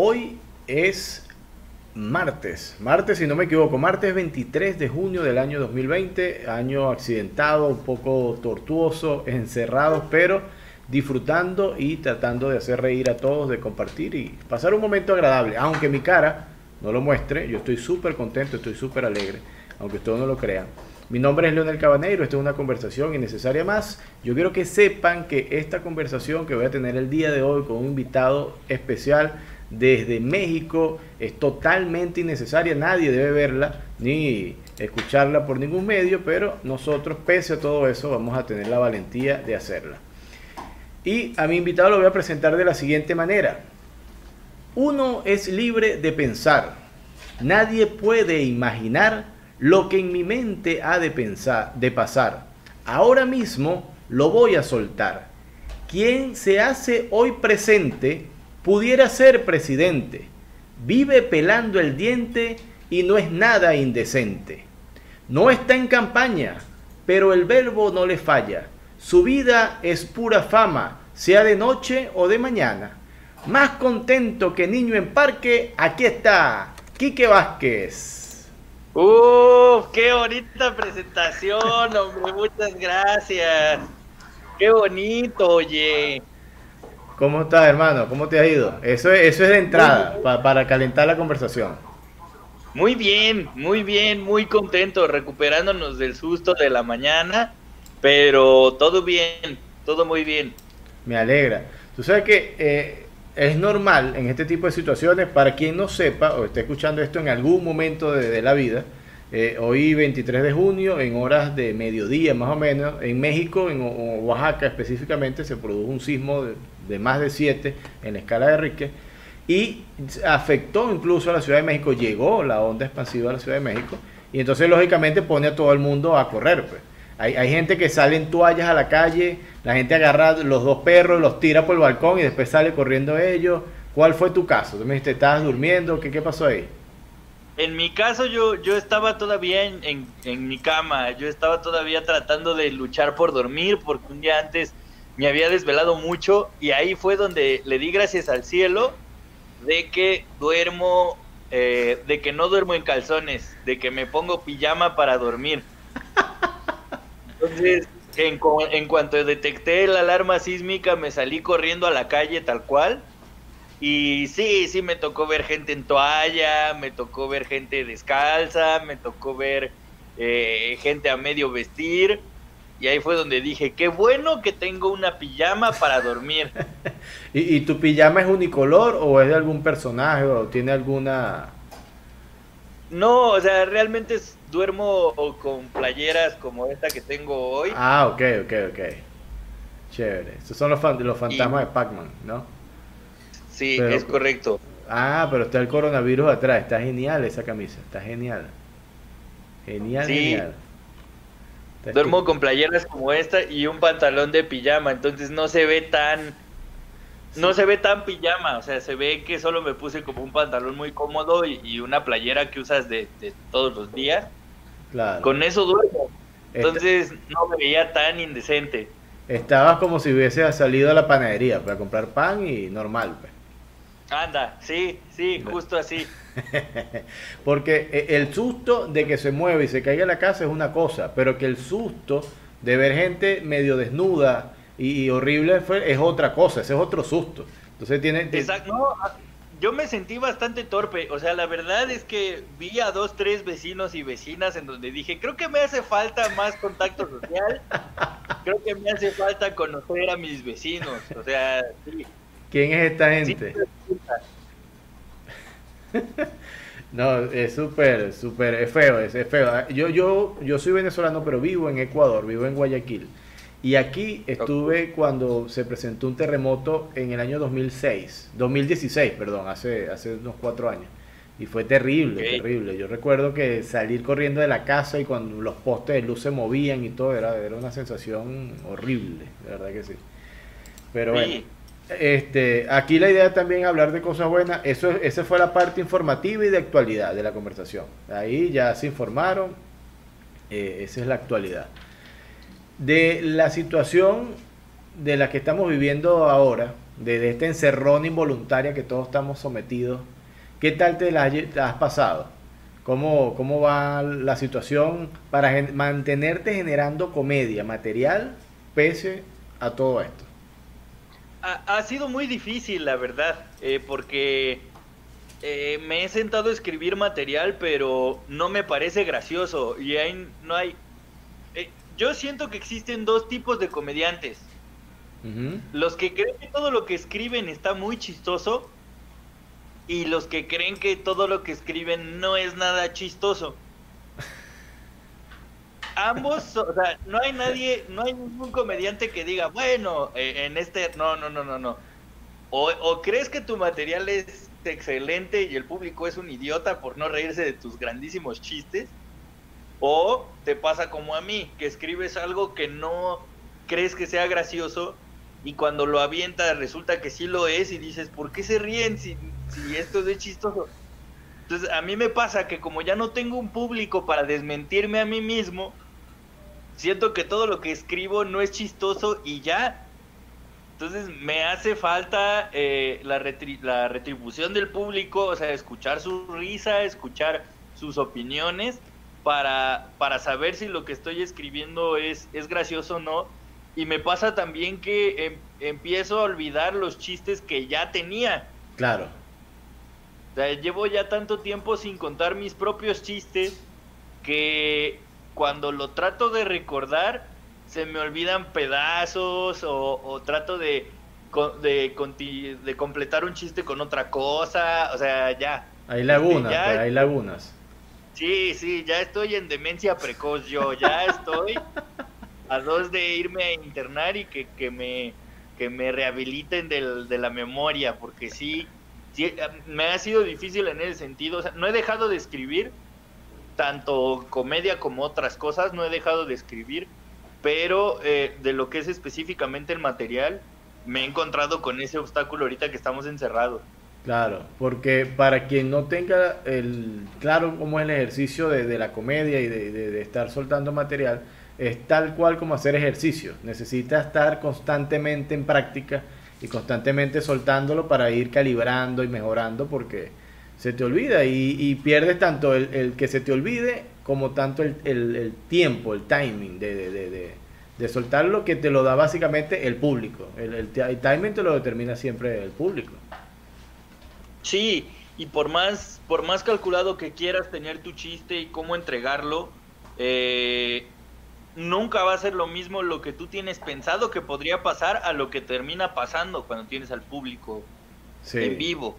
Hoy es martes, martes si no me equivoco, martes 23 de junio del año 2020, año accidentado, un poco tortuoso, encerrados, pero disfrutando y tratando de hacer reír a todos, de compartir y pasar un momento agradable, aunque mi cara no lo muestre, yo estoy súper contento, estoy súper alegre, aunque ustedes no lo crean. Mi nombre es Leonel Cabaneiro, esta es una conversación innecesaria más. Yo quiero que sepan que esta conversación que voy a tener el día de hoy con un invitado especial desde México es totalmente innecesaria, nadie debe verla ni escucharla por ningún medio, pero nosotros, pese a todo eso, vamos a tener la valentía de hacerla. Y a mi invitado lo voy a presentar de la siguiente manera. Uno es libre de pensar. Nadie puede imaginar lo que en mi mente ha de pensar, de pasar. Ahora mismo lo voy a soltar. Quien se hace hoy presente pudiera ser presidente. Vive pelando el diente y no es nada indecente. No está en campaña, pero el verbo no le falla. Su vida es pura fama, sea de noche o de mañana. Más contento que niño en parque, aquí está, Quique Vázquez. ¡Uh! ¡Qué bonita presentación, hombre! Muchas gracias. ¡Qué bonito, oye! ¿Cómo estás, hermano? ¿Cómo te ha ido? Eso es, eso es de entrada, para calentar la conversación. Muy bien, muy bien, muy contento, recuperándonos del susto de la mañana, pero todo bien, todo muy bien. Me alegra. Tú sabes que eh, es normal en este tipo de situaciones, para quien no sepa o esté escuchando esto en algún momento de, la vida, eh, hoy 23 de junio, en horas de mediodía más o menos, en México, en Oaxaca específicamente, se produjo un sismo de, más de 7 en la escala de Rique y afectó incluso a la Ciudad de México, llegó la onda expansiva a la Ciudad de México y entonces lógicamente pone a todo el mundo a correr. Pues. Hay, hay, gente que sale en toallas a la calle, la gente agarra los dos perros, los tira por el balcón y después sale corriendo ellos. ¿Cuál fue tu caso? Tú me dijiste, ¿estabas durmiendo? ¿Qué, qué pasó ahí? En mi caso yo, yo estaba todavía en, en, mi cama, yo estaba todavía tratando de luchar por dormir porque un día antes me había desvelado mucho y ahí fue donde le di gracias al cielo de que duermo, eh, de que no duermo en calzones, de que me pongo pijama para dormir. Entonces, en, en cuanto detecté la alarma sísmica, me salí corriendo a la calle tal cual. Y sí, sí, me tocó ver gente en toalla, me tocó ver gente descalza, me tocó ver eh, gente a medio vestir. Y ahí fue donde dije, qué bueno que tengo una pijama para dormir. ¿Y, ¿Y, tu pijama es unicolor o es de algún personaje o tiene alguna no, o sea, realmente duermo con playeras como esta que tengo hoy. Ah, ok, ok, ok. Chévere. Estos son los, los fantasmas de Pac-Man, ¿no? Sí, es correcto. Ah, pero está el coronavirus atrás. Está genial esa camisa. Está genial. Genial, genial. Duermo con playeras como esta y un pantalón de pijama, entonces no se ve tan no se ve tan pijama, o sea, se ve que solo me puse como un pantalón muy cómodo y, una playera que usas de, todos los días. Claro. Con eso duermo. Entonces no me veía tan indecente. Estabas como si hubiese salido a la panadería para comprar pan y normal. Pues. Anda, sí, sí, justo así. Porque eh, el susto de que se mueve y se caiga la casa es una cosa, pero que el susto de ver gente medio desnuda, y, horrible fue, es otra cosa, ese es otro susto. Entonces tiene... Exacto. yo me sentí bastante torpe, o sea, la verdad es que vi a dos, tres vecinos y vecinas en donde dije, creo que me hace falta más contacto social, creo que me hace falta conocer a mis vecinos, o sea, sí. ¿Quién es esta gente? no, es súper, súper, es feo, es, es feo. Yo, yo, yo soy venezolano, pero vivo en Ecuador, vivo en Guayaquil. Y aquí estuve cuando se presentó un terremoto en el año 2006, 2016, perdón, hace, hace unos cuatro años. Y fue terrible, terrible. Yo recuerdo que salir corriendo de la casa y cuando los postes de luz se movían y todo, era, era una sensación horrible, de verdad que sí. Pero bueno, este, aquí la idea es también hablar de cosas buenas. Eso, esa fue la parte informativa y de actualidad de la conversación. Ahí ya se informaron, eh, esa es la actualidad de la situación de la que estamos viviendo ahora, de, este encerrón involuntaria que todos estamos sometidos, ¿qué tal te la, has pasado? ¿Cómo, ¿Cómo va la situación para mantenerte generando comedia, material, pese a todo esto? Ha, sido muy difícil, la verdad, eh, porque eh, me he sentado a escribir material, pero no me parece gracioso. Y hay, no hay. Eh, yo siento que existen dos tipos de comediantes. Los que creen que todo lo que escriben está muy chistoso y los que creen que todo lo que escriben no es nada chistoso. Ambos, o sea, no hay nadie, no hay ningún comediante que diga, bueno, eh, en este, no, no, no, no, no. O, o crees que tu material es excelente y el público es un idiota por no reírse de tus grandísimos chistes, o te pasa como a mí, que escribes algo que no crees que sea gracioso y cuando lo avienta resulta que sí lo es y dices, ¿por qué se ríen si, si esto es chistoso? Entonces a mí me pasa que como ya no tengo un público para desmentirme a mí mismo, siento que todo lo que escribo no es chistoso y ya. Entonces me hace falta eh, la, la retribución del público, o sea, escuchar su risa, escuchar sus opiniones para, para saber si lo que estoy escribiendo es, es gracioso o no y me pasa también que em, empiezo a olvidar los chistes que ya tenía. Claro. O sea, llevo ya tanto tiempo sin contar mis propios chistes que cuando lo trato de recordar se me olvidan pedazos o, trato de, de, de, completar un chiste con otra cosa. O sea, ya. Hay lagunas, hay lagunas. Sí, sí, ya estoy en demencia precoz yo, ya estoy a dos de irme a internar y que, que me, que me rehabiliten del, de la memoria, porque sí, sí, me ha sido difícil en ese sentido. O sea, no he dejado de escribir, tanto comedia como otras cosas, no he dejado de escribir, pero eh, de lo que es específicamente el material, me he encontrado con ese obstáculo ahorita que estamos encerrados. Claro, porque para quien no tenga el claro cómo es el ejercicio de, la comedia y de, de, estar soltando material, es tal cual como hacer ejercicio. Necesitas estar constantemente en práctica y constantemente soltándolo para ir calibrando y mejorando porque se te olvida y, pierdes tanto el, que se te olvide como tanto el, tiempo, el timing de, de, de, soltarlo que te lo da básicamente el público. El, timing te lo determina siempre el público. Sí, y por más, por más calculado que quieras tener tu chiste y cómo entregarlo, eh, nunca va a ser lo mismo lo que tú tienes pensado que podría pasar a lo que termina pasando cuando tienes al público en vivo.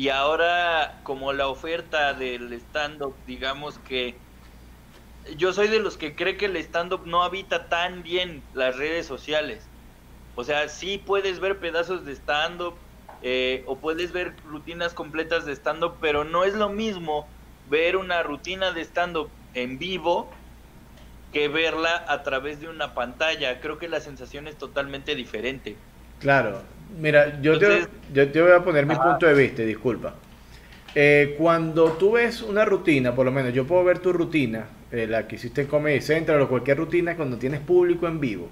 Y ahora, como la oferta del stand-up, digamos que yo soy de los que cree que el stand-up no habita tan bien las redes sociales. O sea, sí puedes ver pedazos de stand-up eh, o puedes ver rutinas completas de stand-up, pero no es lo mismo ver una rutina de stand-up en vivo que verla a través de una pantalla. Creo que la sensación es totalmente diferente. Claro, mira, yo, te, yo te voy a poner mi punto de vista, disculpa. Eh, cuando tú ves una rutina, por lo menos yo puedo ver tu rutina, eh, la que hiciste en Comedy Central o cualquier rutina, cuando tienes público en vivo.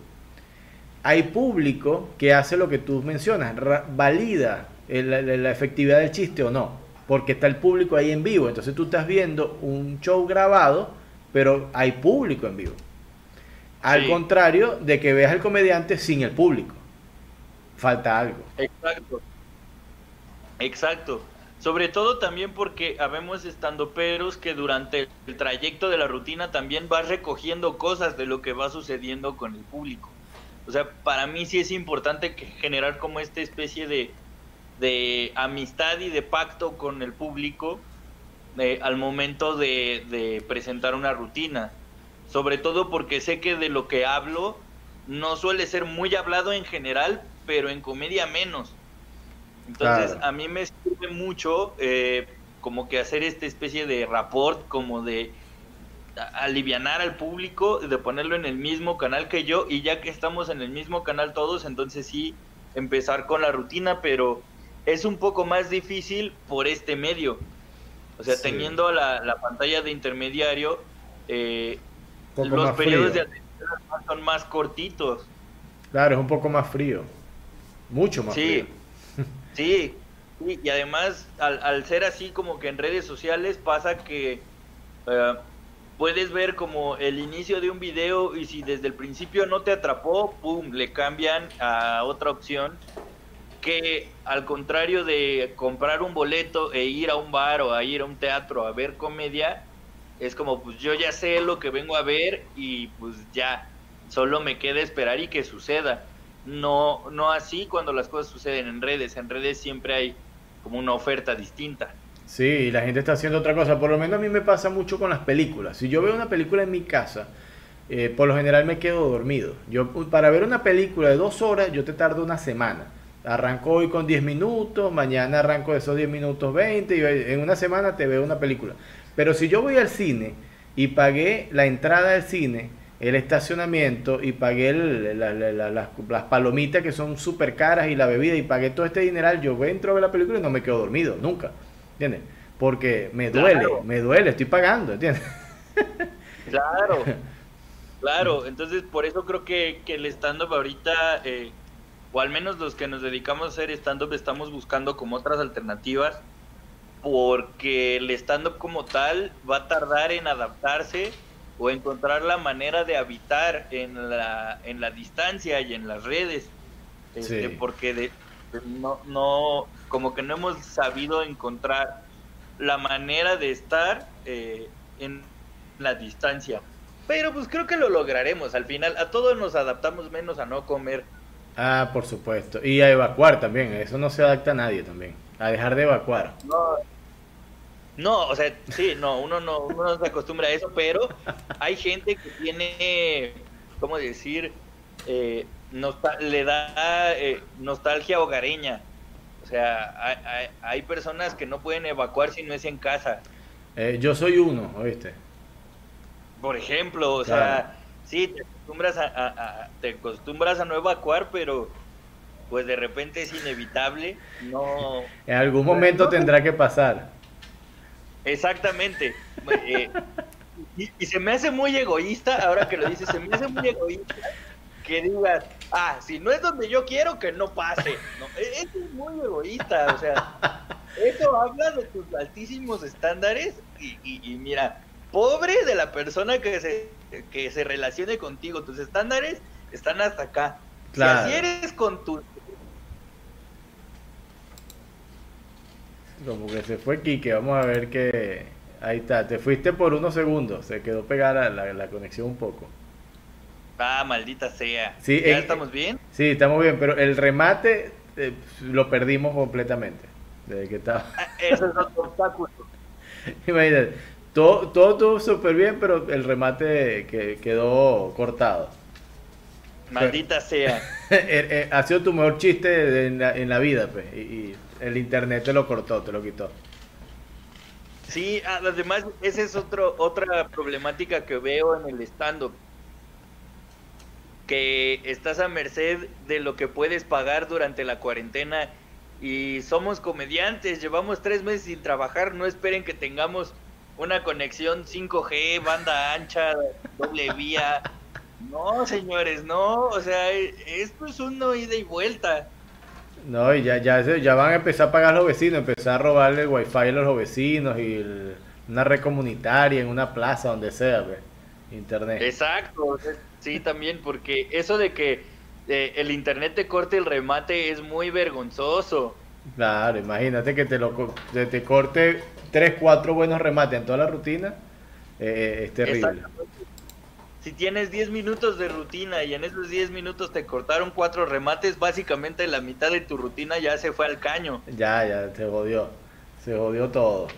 Hay público que hace lo que tú mencionas, valida la efectividad del chiste o no, porque está el público ahí en vivo. Entonces tú estás viendo un show grabado pero hay público en vivo. Al contrario de que veas al comediante sin el público. Falta algo. Exacto. Exacto. Sobre todo también porque habemos estando peros que durante el trayecto de la rutina también vas recogiendo cosas de lo que va sucediendo con el público. O sea, para mí sí es importante que generar como esta especie de, de amistad y de pacto con el público al momento de, presentar una rutina. Sobre todo porque sé que de lo que hablo no suele ser muy hablado en general, pero en comedia menos. Entonces a mí me sirve mucho eh, como que hacer esta especie de rapport, como de alivianar al público, de ponerlo en el mismo canal que yo, y ya que estamos en el mismo canal todos, entonces sí empezar con la rutina, pero es un poco más difícil por este medio. O sea, teniendo la, pantalla de intermediario, eh, los periodos de atención son más cortitos. Claro, es un poco más frío. Mucho más. Sí, sí. Y además, al, al, ser así como que en redes sociales pasa que eh, puedes ver como el inicio de un video y si desde el principio no te atrapó, ¡pum!, le cambian a otra opción que al contrario de comprar un boleto e ir a un bar o a ir a un teatro a ver comedia, es como pues yo ya sé lo que vengo a ver y pues ya, solo me queda esperar y que suceda. No, no así cuando las cosas suceden en redes, en redes siempre hay como una oferta distinta. Sí, la gente está haciendo otra cosa. Por lo menos a mí me pasa mucho con las películas. Si yo veo una película en mi casa, eh, por lo general me quedo dormido. Yo para ver una película de dos horas, yo te tardo una semana. Arranco hoy con 10 minutos, mañana arranco esos 10 minutos 20 y en una semana te veo una película. Pero si yo voy al cine y pagué la entrada del cine, el estacionamiento y pagué las, palomitas que son súper caras y la bebida y pagué todo este dineral, yo entro a ver la película y no me quedo dormido, nunca. ¿entiendes? Porque me duele, me duele, estoy pagando, ¿entiendes? Claro, claro, entonces por eso creo que, que el stand-up ahorita, eh, o al menos los que nos dedicamos a hacer stand-up, estamos buscando como otras alternativas, porque el stand-up como tal va a tardar en adaptarse o encontrar la manera de habitar en la, en la distancia y en las redes, este, porque de, no, no, como que no hemos sabido encontrar la manera de estar eh, en la distancia. Pero pues creo que lo lograremos al final. A todos nos adaptamos menos a no comer. Ah, por supuesto. Y a evacuar también. eso no se adapta a nadie también. A dejar de evacuar. No, no o sea, sí, no, uno no, uno no se acostumbra a eso, pero hay gente que tiene, ¿cómo decir? Eh, le da eh, nostalgia hogareña. O sea, hay, hay, personas que no pueden evacuar si no es en casa. Eh, yo soy uno, ¿oíste? Por ejemplo, o sea, sí, te acostumbras a, te acostumbras a no evacuar, pero pues de repente es inevitable, no... En algún momento tendrá que pasar. Exactamente. Eh, y, y, se me hace muy egoísta, ahora que lo dices, se me hace muy egoísta que digas, ah, si no es donde yo quiero, que no pase. No, e-, eso es muy egoísta, o sea, eso habla de tus altísimos estándares y, mira, pobre de la persona que se, que se relacione contigo, tus estándares están hasta acá. Claro. Si así eres con tu... Como que se fue Kike, vamos a ver que... Ahí está, te fuiste por unos segundos, se quedó pegada la, la conexión un poco. Ah, maldita sea. Sí, ¿Ya estamos bien? Sí, estamos bien, pero el remate eh, lo perdimos completamente. Desde que estaba. Ah, eso es otro obstáculo. Imagínate, todo, todo estuvo súper bien, pero el remate que, quedó cortado. Maldita sea. Er, ha sido tu mejor chiste en la, en la vida, pues, y, el internet te lo cortó, te lo quitó. Sí, además, esa es otro, otra problemática que veo en el stand-up que estás a merced de lo que puedes pagar durante la cuarentena y somos comediantes, llevamos tres meses sin trabajar, no esperen que tengamos una conexión 5G, banda ancha, doble vía. No, señores, no, o sea, esto es una ida y vuelta. No, y ya, ya, ya van a empezar a pagar los vecinos, empezar a robarle el wifi a los vecinos y una red comunitaria en una plaza, donde sea, pues, internet. Exacto, Sí, también, porque eso de que eh, el internet te corte el remate es muy vergonzoso. Claro, imagínate que te, lo, te, corte 3, 4 buenos remates en toda la rutina, eh, es terrible. Si tienes 10 minutos de rutina y en esos 10 minutos te cortaron 4 remates, básicamente la mitad de tu rutina ya se fue al caño. Ya, ya, se jodió, se jodió todo.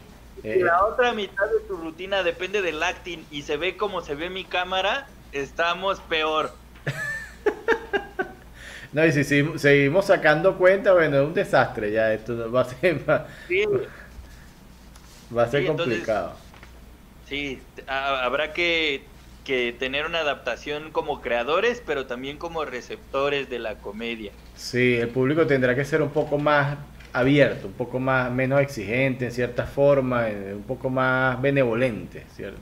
Si eh, la otra mitad de tu rutina depende del acting y se ve como se ve mi cámara, estamos peor. no, y si seguimos sacando cuenta, bueno, es un desastre ya. Esto va a ser, va a ser complicado. sí, habrá que, que tener una adaptación como creadores, pero también como receptores de la comedia. Sí, el público tendrá que ser un poco más abierto, un poco más menos exigente en cierta forma, eh, un poco más benevolente, ¿cierto?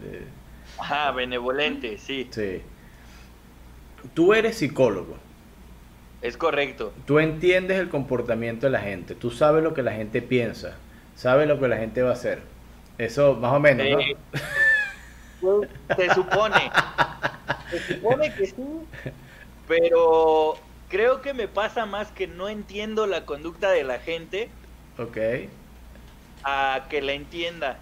Ajá, benevolente, sí. Sí. Tú eres psicólogo. Es correcto. Tú entiendes el comportamiento de la gente, tú sabes lo que la gente piensa, sabes lo que la gente va a hacer. Eso más o menos, ¿no? Pues, se supone. Se supone que sí. Pero creo que me pasa más que no entiendo la conducta de la gente Ok. a que la entienda.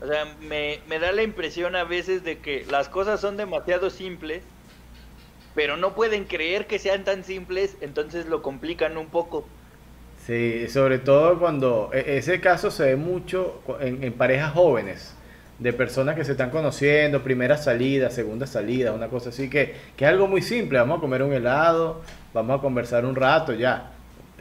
O sea, me, me da la impresión a veces de que las cosas son demasiado simples, pero no pueden creer que sean tan simples, entonces lo complican un poco. Sí, sobre todo cuando e- ese caso se ve mucho en parejas jóvenes, de personas que se están conociendo, primera salida, segunda salida, una cosa así, que, que es algo muy simple, vamos a comer un helado, vamos a conversar un rato ya,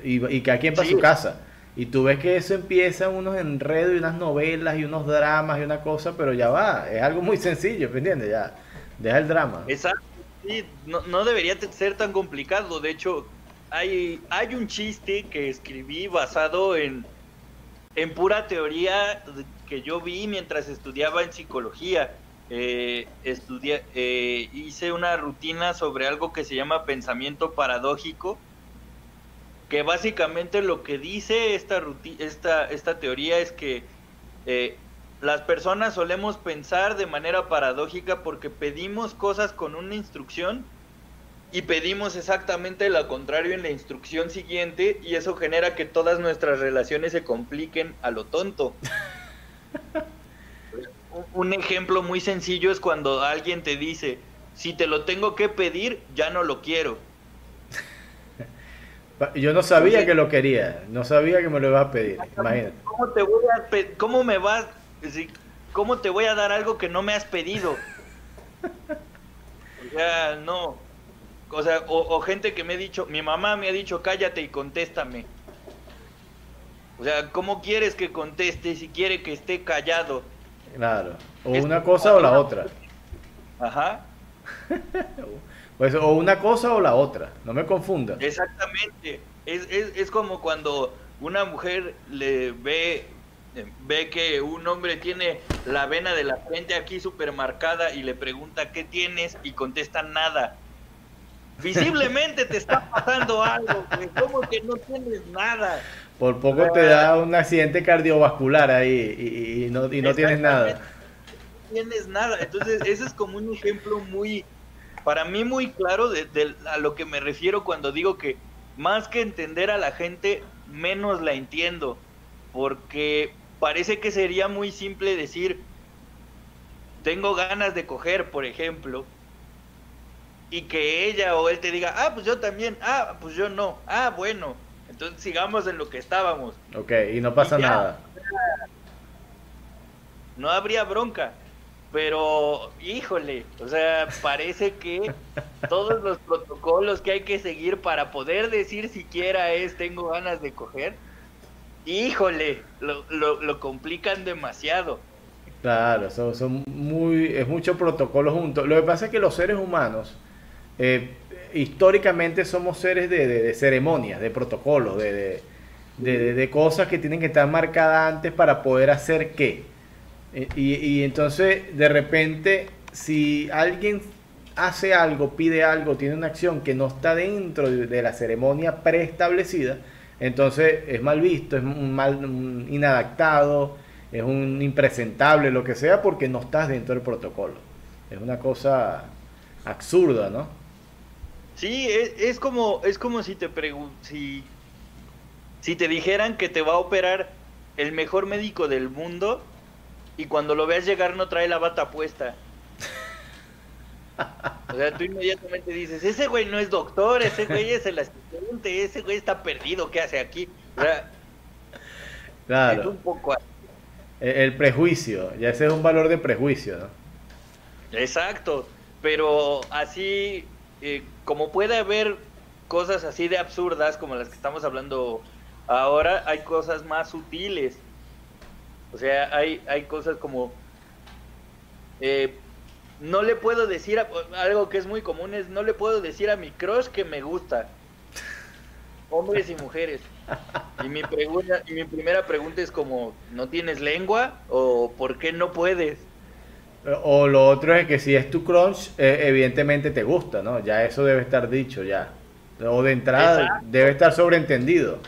y, y cada quien para Sí. su casa. Y tú ves que eso empieza unos enredos y unas novelas y unos dramas y una cosa, pero ya va, es algo muy sencillo, ¿me entiendes? Ya, deja el drama. Exacto, sí, no, no debería ser tan complicado. De hecho, hay, hay un chiste que escribí basado en, en pura teoría que yo vi mientras estudiaba en psicología. Eh, eh, hice una rutina sobre algo que se llama pensamiento paradójico, que básicamente lo que dice esta, esta, esta teoría es que eh, las personas solemos pensar de manera paradójica porque pedimos cosas con una instrucción y pedimos exactamente lo contrario en la instrucción siguiente y eso genera que todas nuestras relaciones se compliquen a lo tonto. Un- ejemplo muy sencillo es cuando alguien te dice, si te lo tengo que pedir, ya no lo quiero. Yo no sabía que lo quería, no sabía que me lo iba a pedir, imagínate. ¿Cómo te voy a pe- cómo me vas cómo te voy a dar algo que no me has pedido? O sea, no. O sea, o, o gente que me ha dicho, mi mamá me ha dicho, cállate y contéstame. O sea, ¿cómo quieres que conteste si quiere que esté callado? Claro, o Es- una cosa o la otra. Ajá, Pues o una cosa o la otra, no me confundas. exactamente. Es, es, es como cuando una mujer le ve, eh, ve que un hombre tiene la vena de la frente aquí súper marcada y le pregunta qué tienes y contesta nada. Visiblemente te está pasando algo, güey. ¿Cómo que no tienes nada? Por poco te da un accidente cardiovascular ahí y, no, y no tienes nada. No tienes nada. Entonces, ese es como un ejemplo muy, para mí muy claro de, de a lo que me refiero cuando digo que más que entender a la gente, menos la entiendo. Porque parece que sería muy simple decir, tengo ganas de coger, por ejemplo, y que ella o él te diga, ah, pues yo también, ah, pues yo no, ah, bueno, entonces sigamos en lo que estábamos. Ok, y no pasa Y ya. nada. no habría bronca. Pero, híjole, o sea, parece que todos los protocolos que hay que seguir para poder decir siquiera es tengo ganas de coger, híjole, lo, lo, lo complican demasiado. Claro, son, son muy, es mucho protocolo junto. Lo que pasa es que los seres humanos, eh, históricamente somos seres de, ceremonias, de protocolos, de, cosas que tienen que estar marcadas antes para poder hacer qué. Eh, Y, entonces, de repente, si alguien hace algo, pide algo, tiene una acción que no está dentro de, la ceremonia preestablecida, entonces es mal visto, es un mal inadaptado, es un impresentable, lo que sea, porque no estás dentro del protocolo. Es una cosa absurda, ¿no? Sí, es, es como es como si te pregun si si te dijeran que te va a operar el mejor médico del mundo y cuando lo veas llegar no trae la bata puesta. O sea, tú inmediatamente dices, ese güey no es doctor, ese güey es el asistente, ese güey está perdido, ¿qué hace aquí? O sea, es Claro, un poco así. el, el prejuicio, ya ese es un valor de prejuicio, ¿no? Exacto, pero así, eh, como puede haber cosas así de absurdas como las que estamos hablando ahora, hay cosas más sutiles. O sea, hay, hay cosas como... eh, no le puedo decir, a- algo que es muy común es, no le puedo decir a mi crush que me gusta. Hombres y mujeres. Y mi, pregunta, y mi primera pregunta es como, ¿no tienes lengua? ¿O por qué no puedes? O lo otro es que si es tu crunch, eh, evidentemente te gusta, ¿no? Ya eso debe estar dicho, ya. O de entrada debe estar sobreentendido.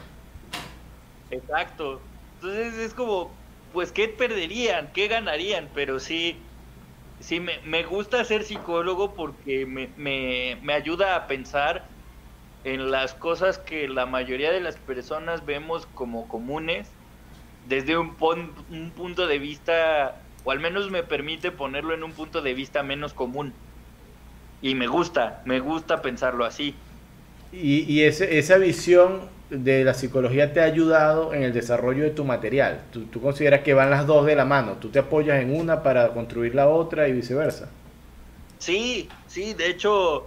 Exacto. Entonces es como, pues, ¿qué perderían? ¿Qué ganarían? Pero sí, sí, me, me gusta ser psicólogo porque me, me, me ayuda a pensar en las cosas que la mayoría de las personas vemos como comunes desde un, un punto de vista, o al menos me permite ponerlo en un punto de vista menos común. Y me gusta, me gusta pensarlo así. Y, y ese, esa visión de la psicología te ha ayudado en el desarrollo de tu material. ¿Tú, ¿Tú, consideras que van las dos de la mano? ¿Tú te apoyas en una para construir la otra y viceversa? Sí, sí, de hecho,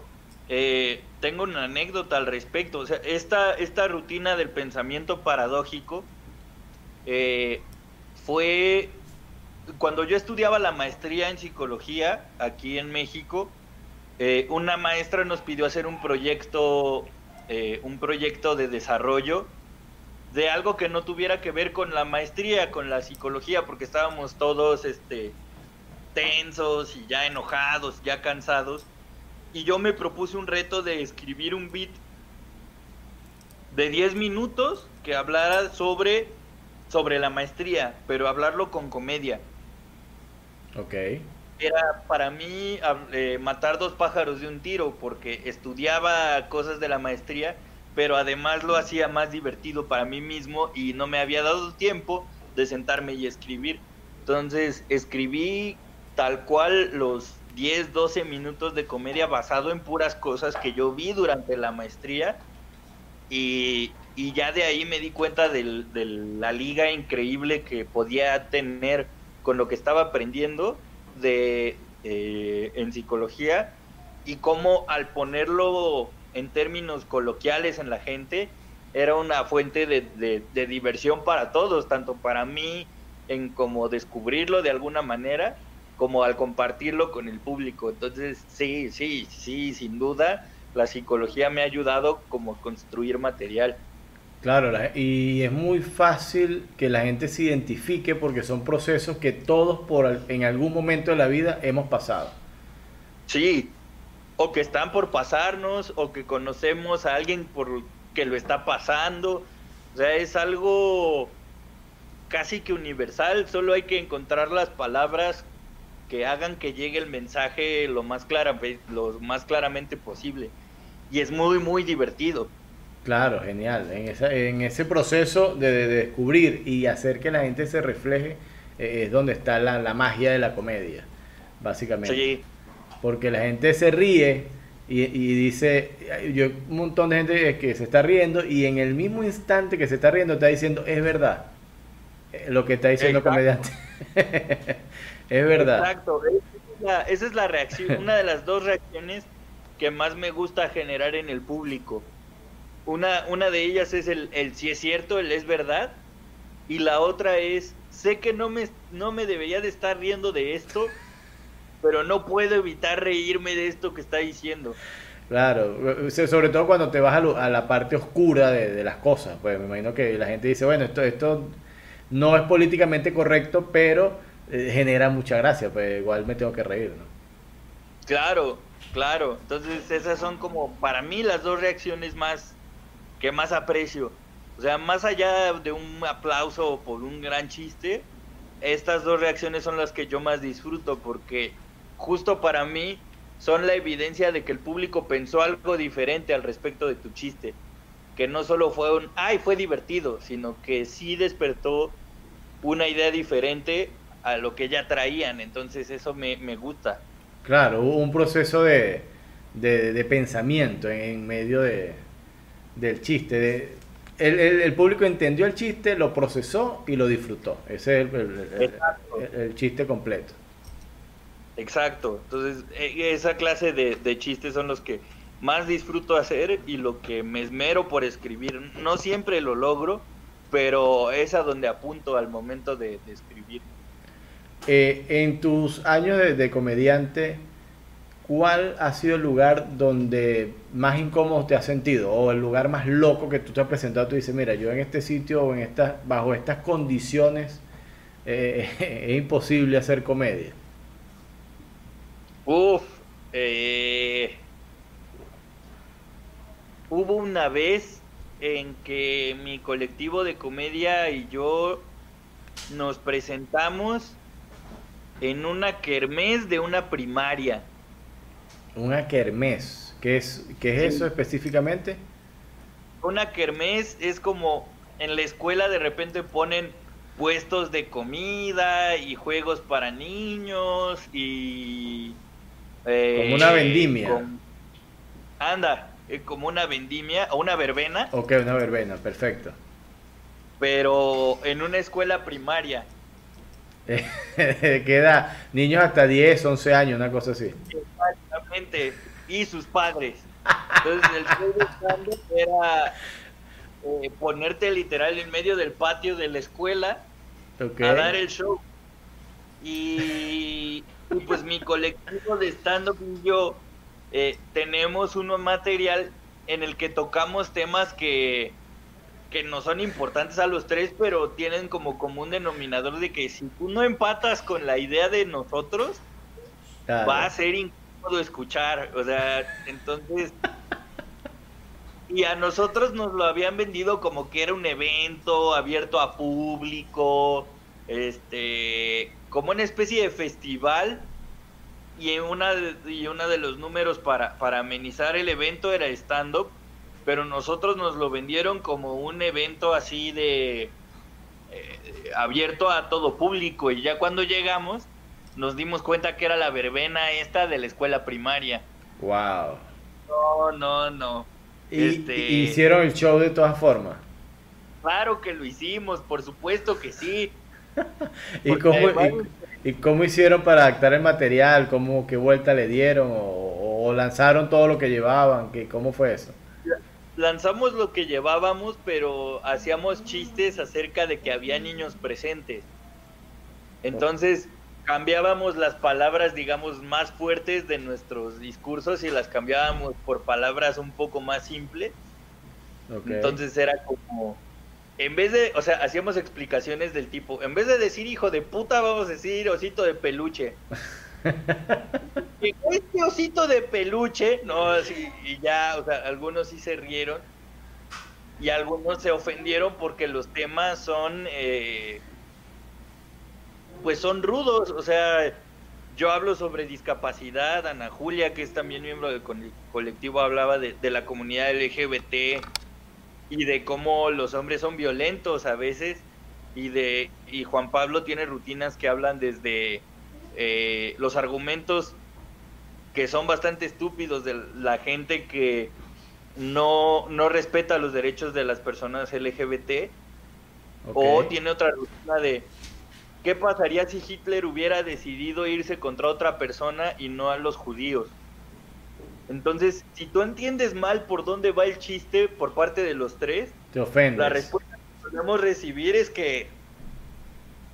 eh, tengo una anécdota al respecto. O sea, esta, esta rutina del pensamiento paradójico eh, fue cuando yo estudiaba la maestría en psicología aquí en México. Eh, una maestra nos pidió hacer un proyecto, eh, un proyecto de desarrollo de algo que no tuviera que ver con la maestría, con la psicología, porque estábamos todos este, tensos y ya enojados, ya cansados. Y yo me propuse un reto de escribir un beat de 10 minutos que hablara sobre, sobre la maestría, pero hablarlo con comedia. Ok era para mí eh, matar dos pájaros de un tiro, porque estudiaba cosas de la maestría, pero además lo hacía más divertido para mí mismo y no me había dado tiempo de sentarme y escribir. Entonces escribí tal cual los 10, 12 minutos de comedia basado en puras cosas que yo vi durante la maestría y, y ya de ahí me di cuenta de la liga increíble que podía tener con lo que estaba aprendiendo de eh, en psicología y cómo al ponerlo en términos coloquiales en la gente era una fuente de, de, diversión para todos, tanto para mí en como descubrirlo de alguna manera, como al compartirlo con el público. Entonces, sí, sí, sí, sin duda, la psicología me ha ayudado como construir material. Claro, y es muy fácil que la gente se identifique porque son procesos que todos por en algún momento de la vida hemos pasado. Sí, o que están por pasarnos, o que conocemos a alguien por que lo está pasando. O sea, es algo casi que universal, solo hay que encontrar las palabras que hagan que llegue el mensaje lo más, clara, lo más claramente posible. Y es muy, muy divertido. Claro, genial. En, esa, en ese proceso de, descubrir y hacer que la gente se refleje eh, es donde está la, la, magia de la comedia, básicamente. Sí. Porque la gente se ríe y, y, dice, yo un montón de gente que se está riendo y en el mismo instante que se está riendo está diciendo, es verdad, eh, lo que está diciendo el comediante. es verdad. Exacto, esa es, la, esa es la reacción, una de las dos reacciones que más me gusta generar en el público una, una de ellas es el, el si es cierto, el es verdad. Y la otra es, sé que no me, no me debería de estar riendo de esto, pero no puedo evitar reírme de esto que está diciendo. Claro, sobre todo cuando te vas a, la parte oscura de, las cosas. Pues me imagino que la gente dice, bueno, esto, esto no es políticamente correcto, pero eh, genera mucha gracia, pues igual me tengo que reír, ¿no? Claro, claro. Entonces esas son como para mí las dos reacciones más que más aprecio. O sea, más allá de un aplauso por un gran chiste, estas dos reacciones son las que yo más disfruto porque justo para mí son la evidencia de que el público pensó algo diferente al respecto de tu chiste. Que no solo fue un, ay, fue divertido, sino que sí despertó una idea diferente a lo que ya traían. Entonces eso me, me gusta. Claro, un proceso de, de pensamiento en medio de, del chiste. De, el, el, público entendió el chiste, lo procesó y lo disfrutó. Ese es el, el chiste completo. Exacto. Entonces, e, esa clase de, de, chistes son los que más disfruto hacer y lo que me esmero por escribir. No siempre lo logro, pero es a donde apunto al momento de, de escribir. Eh, en tus años de, de comediante, ¿cuál ha sido el lugar donde más incómodo te has sentido? O el lugar más loco que tú te has presentado, tú dices, mira, yo en este sitio o en estas, bajo estas condiciones eh, es imposible hacer comedia. Uf, eh, hubo una vez en que mi colectivo de comedia y yo nos presentamos en una kermés de una primaria. Una kermés, ¿qué es, qué es eso específicamente? Una kermés es como en la escuela de repente ponen puestos de comida y juegos para niños y... Eh, como una vendimia. anda, eh, como una vendimia o una verbena. Ok, una verbena, perfecto. Pero en una escuela primaria. Queda niños hasta 10, 11 años, una cosa así. Y sus padres. Entonces el show era eh, ponerte literal en medio del patio de la escuela a dar el show. Y, pues mi colectivo de stand-up y yo eh, tenemos un material en el que tocamos temas que, que no son importantes a los tres, pero tienen como común denominador de que si tú no empatas con la idea de nosotros, va a ser incómodo escuchar. O sea, entonces y a nosotros nos lo habían vendido como que era un evento abierto a público, este, como una especie de festival y una de, y uno de los números para, para amenizar el evento era stand-up, pero nosotros nos lo vendieron como un evento así de eh, abierto a todo público y ya cuando llegamos nos dimos cuenta que era la verbena esta de la escuela primaria. Wow. No, no, no. Y, este, hicieron el show de todas formas. Claro que lo hicimos, por supuesto que sí. ¿Y, cómo, y, cómo, hicieron para adaptar el material? ¿Cómo, ¿Qué vuelta le dieron? ¿O, lanzaron todo lo que llevaban? ¿Qué, ¿Cómo fue eso? Lanzamos lo que llevábamos, pero hacíamos chistes acerca de que había niños presentes. Entonces, cambiábamos las palabras, digamos, más fuertes de nuestros discursos y las cambiábamos por palabras un poco más simples. Entonces era como, en vez de, o sea, hacíamos explicaciones del tipo, en vez de decir hijo de puta, vamos a decir osito de peluche. este osito de peluche, no, así, y ya, o sea, algunos sí se rieron y algunos se ofendieron porque los temas son... Eh, pues son rudos, o sea, yo hablo sobre discapacidad, Ana Julia, que es también miembro del colectivo, hablaba de, la comunidad LGBT y de cómo los hombres son violentos a veces, y de y Juan Pablo tiene rutinas que hablan desde eh, los argumentos que son bastante estúpidos de la gente que no, no respeta los derechos de las personas LGBT, o tiene otra rutina de ¿Qué pasaría si Hitler hubiera decidido irse contra otra persona y no a los judíos? Entonces, si tú entiendes mal por dónde va el chiste por parte de los tres, te ofendes. La respuesta que podemos recibir es que,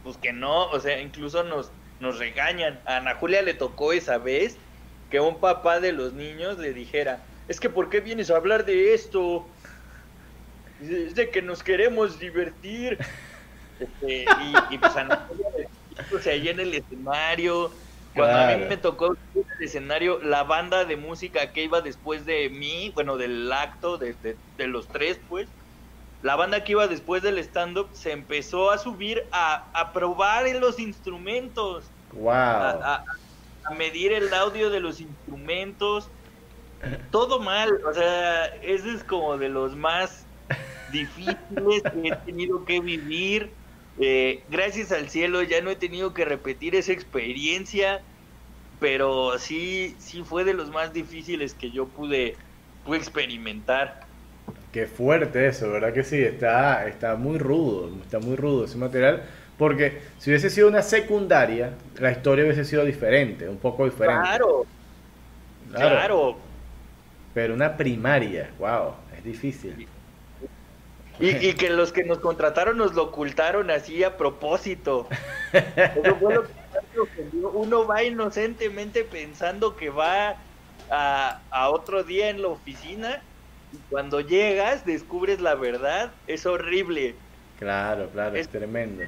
pues que no, o sea, incluso nos, nos regañan. A Ana Julia le tocó esa vez que un papá de los niños le dijera, es que ¿por qué vienes a hablar de esto? Es de que nos queremos divertir. Este, y, pues pues ahí en el escenario. Cuando a mí me tocó el escenario, la banda de música que iba después de mí, bueno, del acto, de, los tres, pues, la banda que iba después del stand-up se empezó a subir a, a probar en los instrumentos. Wow. A, a, medir el audio de los instrumentos. Todo mal, o sea, ese es como de los más difíciles que he tenido que vivir. Eh, gracias al cielo ya no he tenido que repetir esa experiencia, pero sí, sí fue de los más difíciles que yo pude, experimentar. Qué fuerte eso, ¿verdad que sí? Está, está muy rudo, está muy rudo ese material, porque si hubiese sido una secundaria, la historia hubiese sido diferente, un poco diferente. Claro, claro. claro. Pero una primaria, wow, es difícil. Y, que los que nos contrataron nos lo ocultaron así a propósito. Eso fue lo que uno va inocentemente pensando que va a, a, otro día en la oficina y cuando llegas descubres la verdad, es horrible. Claro, claro, es, tremendo.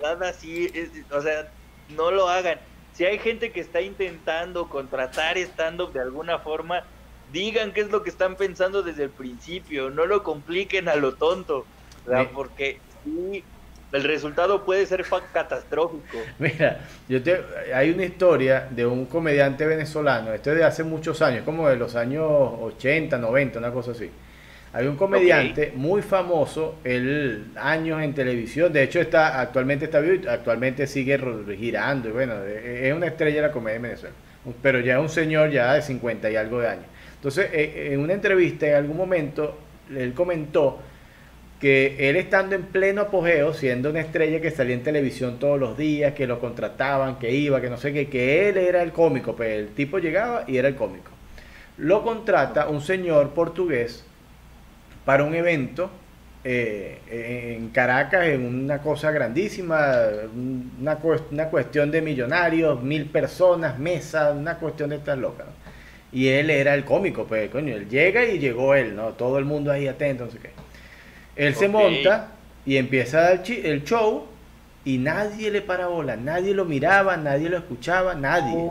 La verdad así, o sea, no lo hagan. Si hay gente que está intentando contratar stand-up de alguna forma, digan qué es lo que están pensando desde el principio, no lo compliquen a lo tonto, porque el resultado puede ser catastrófico. Mira, yo te, hay una historia de un comediante venezolano, esto es de hace muchos años, como de los años 80, 90, una cosa así. Hay un comediante muy famoso, el años en televisión, de hecho está actualmente está vivo, actualmente sigue girando y bueno, e, e, es una estrella de la comedia en Venezuela, pero ya es un señor ya de 50 y algo de años. Entonces, e, en una entrevista en algún momento él comentó que él estando en pleno apogeo, siendo una estrella que salía en televisión todos los días, que lo contrataban, que iba, que no sé qué, que él era el cómico, pero pues el tipo llegaba y era el cómico. Lo contrata un señor portugués para un evento eh, en Caracas, en una cosa grandísima, una, una, cuestión de millonarios, mil personas, mesa, una cuestión de estas locas. Y él era el cómico, pues, coño, él llega y llegó él, ¿no? Todo el mundo ahí atento, no sé qué. Él se monta y empieza el, el show y nadie le para bola, nadie lo miraba, nadie lo escuchaba, nadie.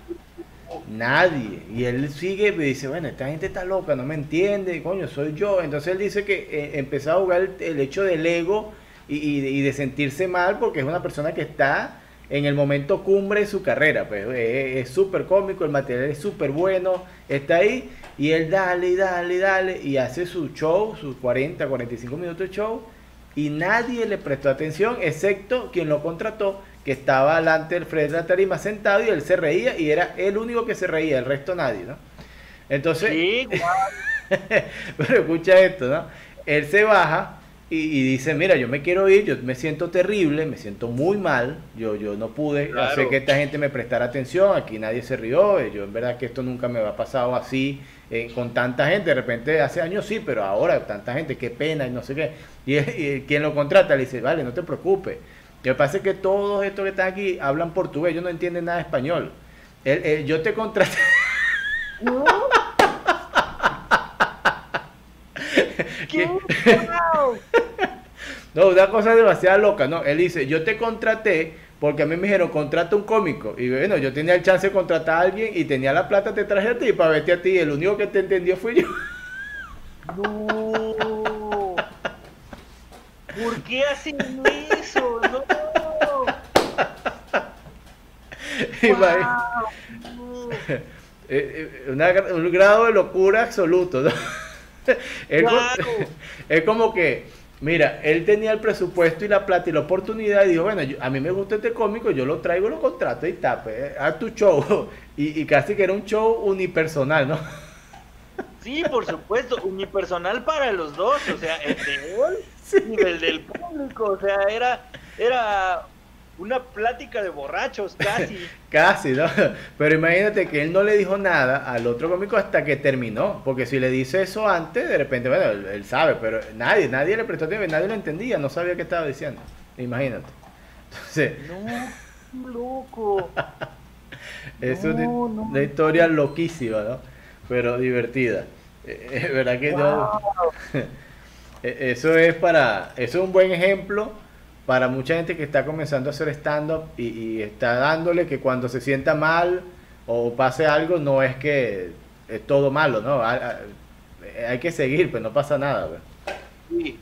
Nadie. Y él sigue y dice, bueno, esta gente está loca, no me entiende, coño, soy yo. Entonces él dice que eh, empezó a jugar el, hecho del ego y, de sentirse mal porque es una persona que está en el momento cumbre de su carrera. Pues es súper cómico, el material es súper bueno, está ahí y él dale dale dale y hace su show, sus 40, 45 minutos de show y nadie le prestó atención excepto quien lo contrató que estaba delante del frente de la tarima sentado y él se reía y era el único que se reía, el resto nadie, ¿no? Entonces, sí, pero escucha esto, ¿no? Él se baja y, dice, mira, yo me quiero ir, yo me siento terrible, me siento muy mal, yo, yo no pude hacer que esta gente me prestara atención, aquí nadie se rió, yo en verdad que esto nunca me ha pasado así, eh, con tanta gente, de repente hace años sí, pero ahora tanta gente, qué pena y no sé qué. Y, y quien lo contrata le dice, vale, no te preocupes, lo que pasa es que todos estos que están aquí hablan portugués, ellos no entienden nada de español. yo te contraté. No. no, una cosa demasiado loca, ¿no? Él dice, yo te contraté porque a mí me dijeron, contrata un cómico. Y bueno, yo tenía el chance de contratar a alguien y tenía la plata, te traje a ti para verte a ti. El único que te entendió fui yo. No. ¿Por qué hacen eso? No. Eh, eh, un grado de locura absoluto. es, como, que, mira, él tenía el presupuesto y la plata y la oportunidad y dijo, bueno, a mí me gusta este cómico, yo lo traigo, lo contrato y tape, pues, haz tu show. Y, y, casi que era un show unipersonal, ¿no? Sí, por supuesto, unipersonal para los dos, o sea, el de él y el del público, o sea, era, era una plática de borrachos, casi. casi, ¿no? Pero imagínate que él no le dijo nada al otro cómico hasta que terminó, porque si le dice eso antes, de repente, bueno, él, sabe, pero nadie, nadie le prestó atención, nadie lo entendía, no sabía qué estaba diciendo, imagínate. Entonces... No, loco. es una, historia loquísima, ¿no? Pero divertida. Eh, es verdad que no... E, eso es para... Eso es un buen ejemplo para mucha gente que está comenzando a hacer stand-up y, está dándole que cuando se sienta mal o pase algo, no es que es todo malo, ¿no? Hay, que seguir, pues no pasa nada. Sí,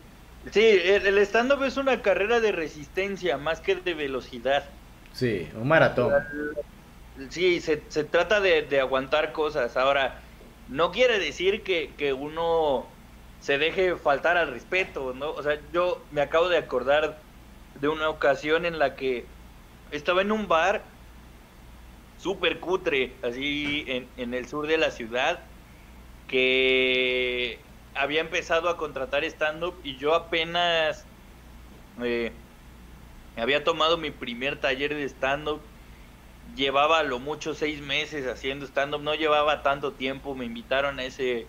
sí el stand-up es una carrera de resistencia más que de velocidad. Sí, un maratón. Sí, se, se trata de, de, aguantar cosas. Ahora, no quiere decir que, que uno se deje faltar al respeto, ¿no? O sea, yo me acabo de acordar de una ocasión en la que estaba en un bar súper cutre, así en, en, el sur de la ciudad, que había empezado a contratar stand-up y yo apenas eh, había tomado mi primer taller de stand-up. Llevaba lo mucho seis meses haciendo stand-up, no llevaba tanto tiempo, me invitaron a ese,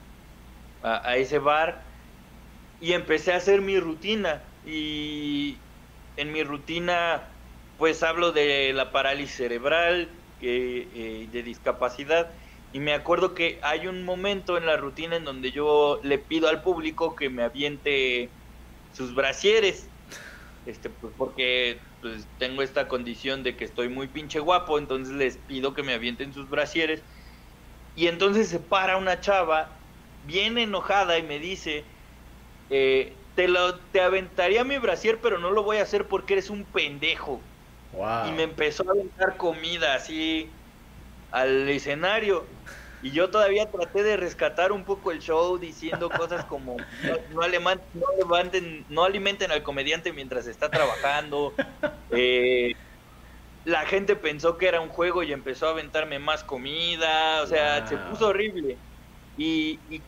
a ese bar y empecé a hacer mi rutina. Y, en mi rutina pues hablo de la parálisis cerebral, eh, de discapacidad, y me acuerdo que hay un momento en la rutina en donde yo le pido al público que me aviente sus brasieres, este, pues porque pues, tengo esta condición de que estoy muy pinche guapo, entonces les pido que me avienten sus brasieres, y entonces se para una chava bien enojada y me dice, eh, te, lo, te aventaría mi brasier, pero no lo voy a hacer porque eres un pendejo. Y me empezó a aventar comida así al escenario. Y yo todavía traté de rescatar un poco el show diciendo cosas como no, levanten, no alimenten al comediante mientras está trabajando. Eh, la gente pensó que era un juego y empezó a aventarme más comida. O sea, se puso horrible. Y, y,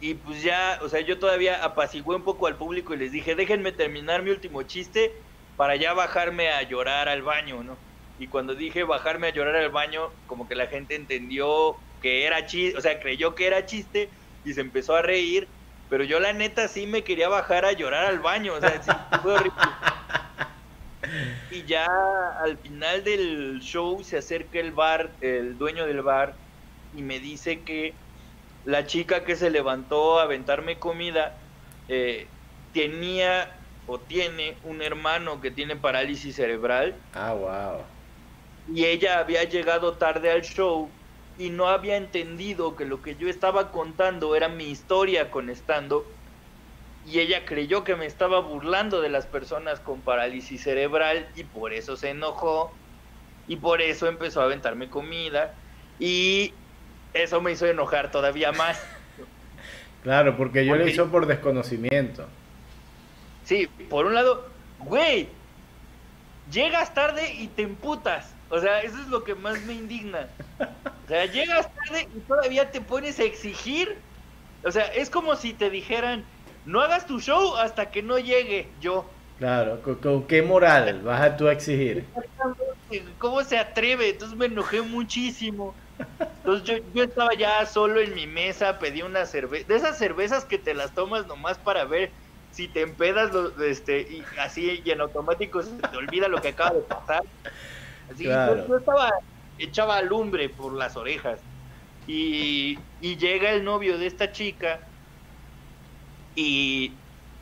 y, pues ya, o sea, yo todavía apacigué un poco al público y les dije, déjenme terminar mi último chiste para ya bajarme a llorar al baño, ¿no? Y cuando dije bajarme a llorar al baño, como que la gente entendió que era chiste, o sea, creyó que era chiste y se empezó a reír, pero yo la neta sí me quería bajar a llorar al baño, o sea, sí, fue horrible. Y ya al final del show se acerca el bar, el dueño del bar, y me dice que la chica que se levantó a aventarme comida eh, tenía o tiene un hermano que tiene parálisis cerebral. Ah, wow. Y ella había llegado tarde al show y no había entendido que lo que yo estaba contando era mi historia con estando y ella creyó que me estaba burlando de las personas con parálisis cerebral y por eso se enojó y por eso empezó a aventarme comida y eso me hizo enojar todavía más. Claro, porque yo le hizo por desconocimiento. Sí, por un lado, güey, llegas tarde y te emputas. O sea, eso es lo que más me indigna. O sea, llegas tarde y todavía te pones a exigir. O sea, es como si te dijeran, no hagas tu show hasta que no llegue yo. Claro, ¿con, qué moral vas a tú a exigir? ¿Cómo se atreve? Entonces me enojé muchísimo. Entonces yo, yo estaba ya solo en mi mesa, pedí una cerveza, de esas cervezas que te las tomas nomás para ver si te empedas este, y así y en automático se te olvida lo que acaba de pasar. Así yo, estaba echaba lumbre por las orejas. Y, y, llega el novio de esta chica y,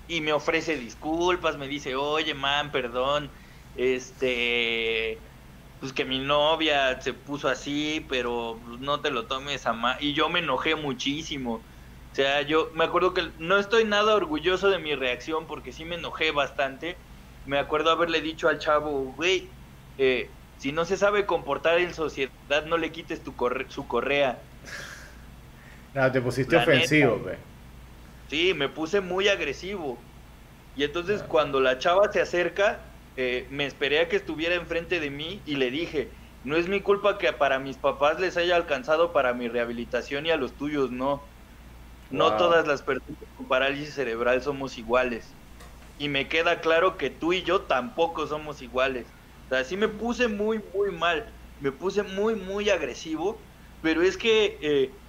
y me ofrece disculpas, me dice, oye, man, perdón, este, pues que mi novia se puso así, pero no te lo tomes a mal. Y yo me enojé muchísimo. O sea, yo me acuerdo que no estoy nada orgulloso de mi reacción porque sí me enojé bastante. Me acuerdo haberle dicho al chavo, güey, eh, si no se sabe comportar en sociedad, no le quites tu su correa. No, te pusiste ofensivo, güey. Sí, me puse muy agresivo. Y entonces cuando la chava se acerca, eh, me esperé a que estuviera enfrente de mí y le dije, no es mi culpa que para mis papás les haya alcanzado para mi rehabilitación y a los tuyos no. No todas las personas con parálisis cerebral somos iguales. Y me queda claro que tú y yo tampoco somos iguales. O sea, sí me puse muy, muy mal. Me puse muy, muy agresivo. Pero es que eh,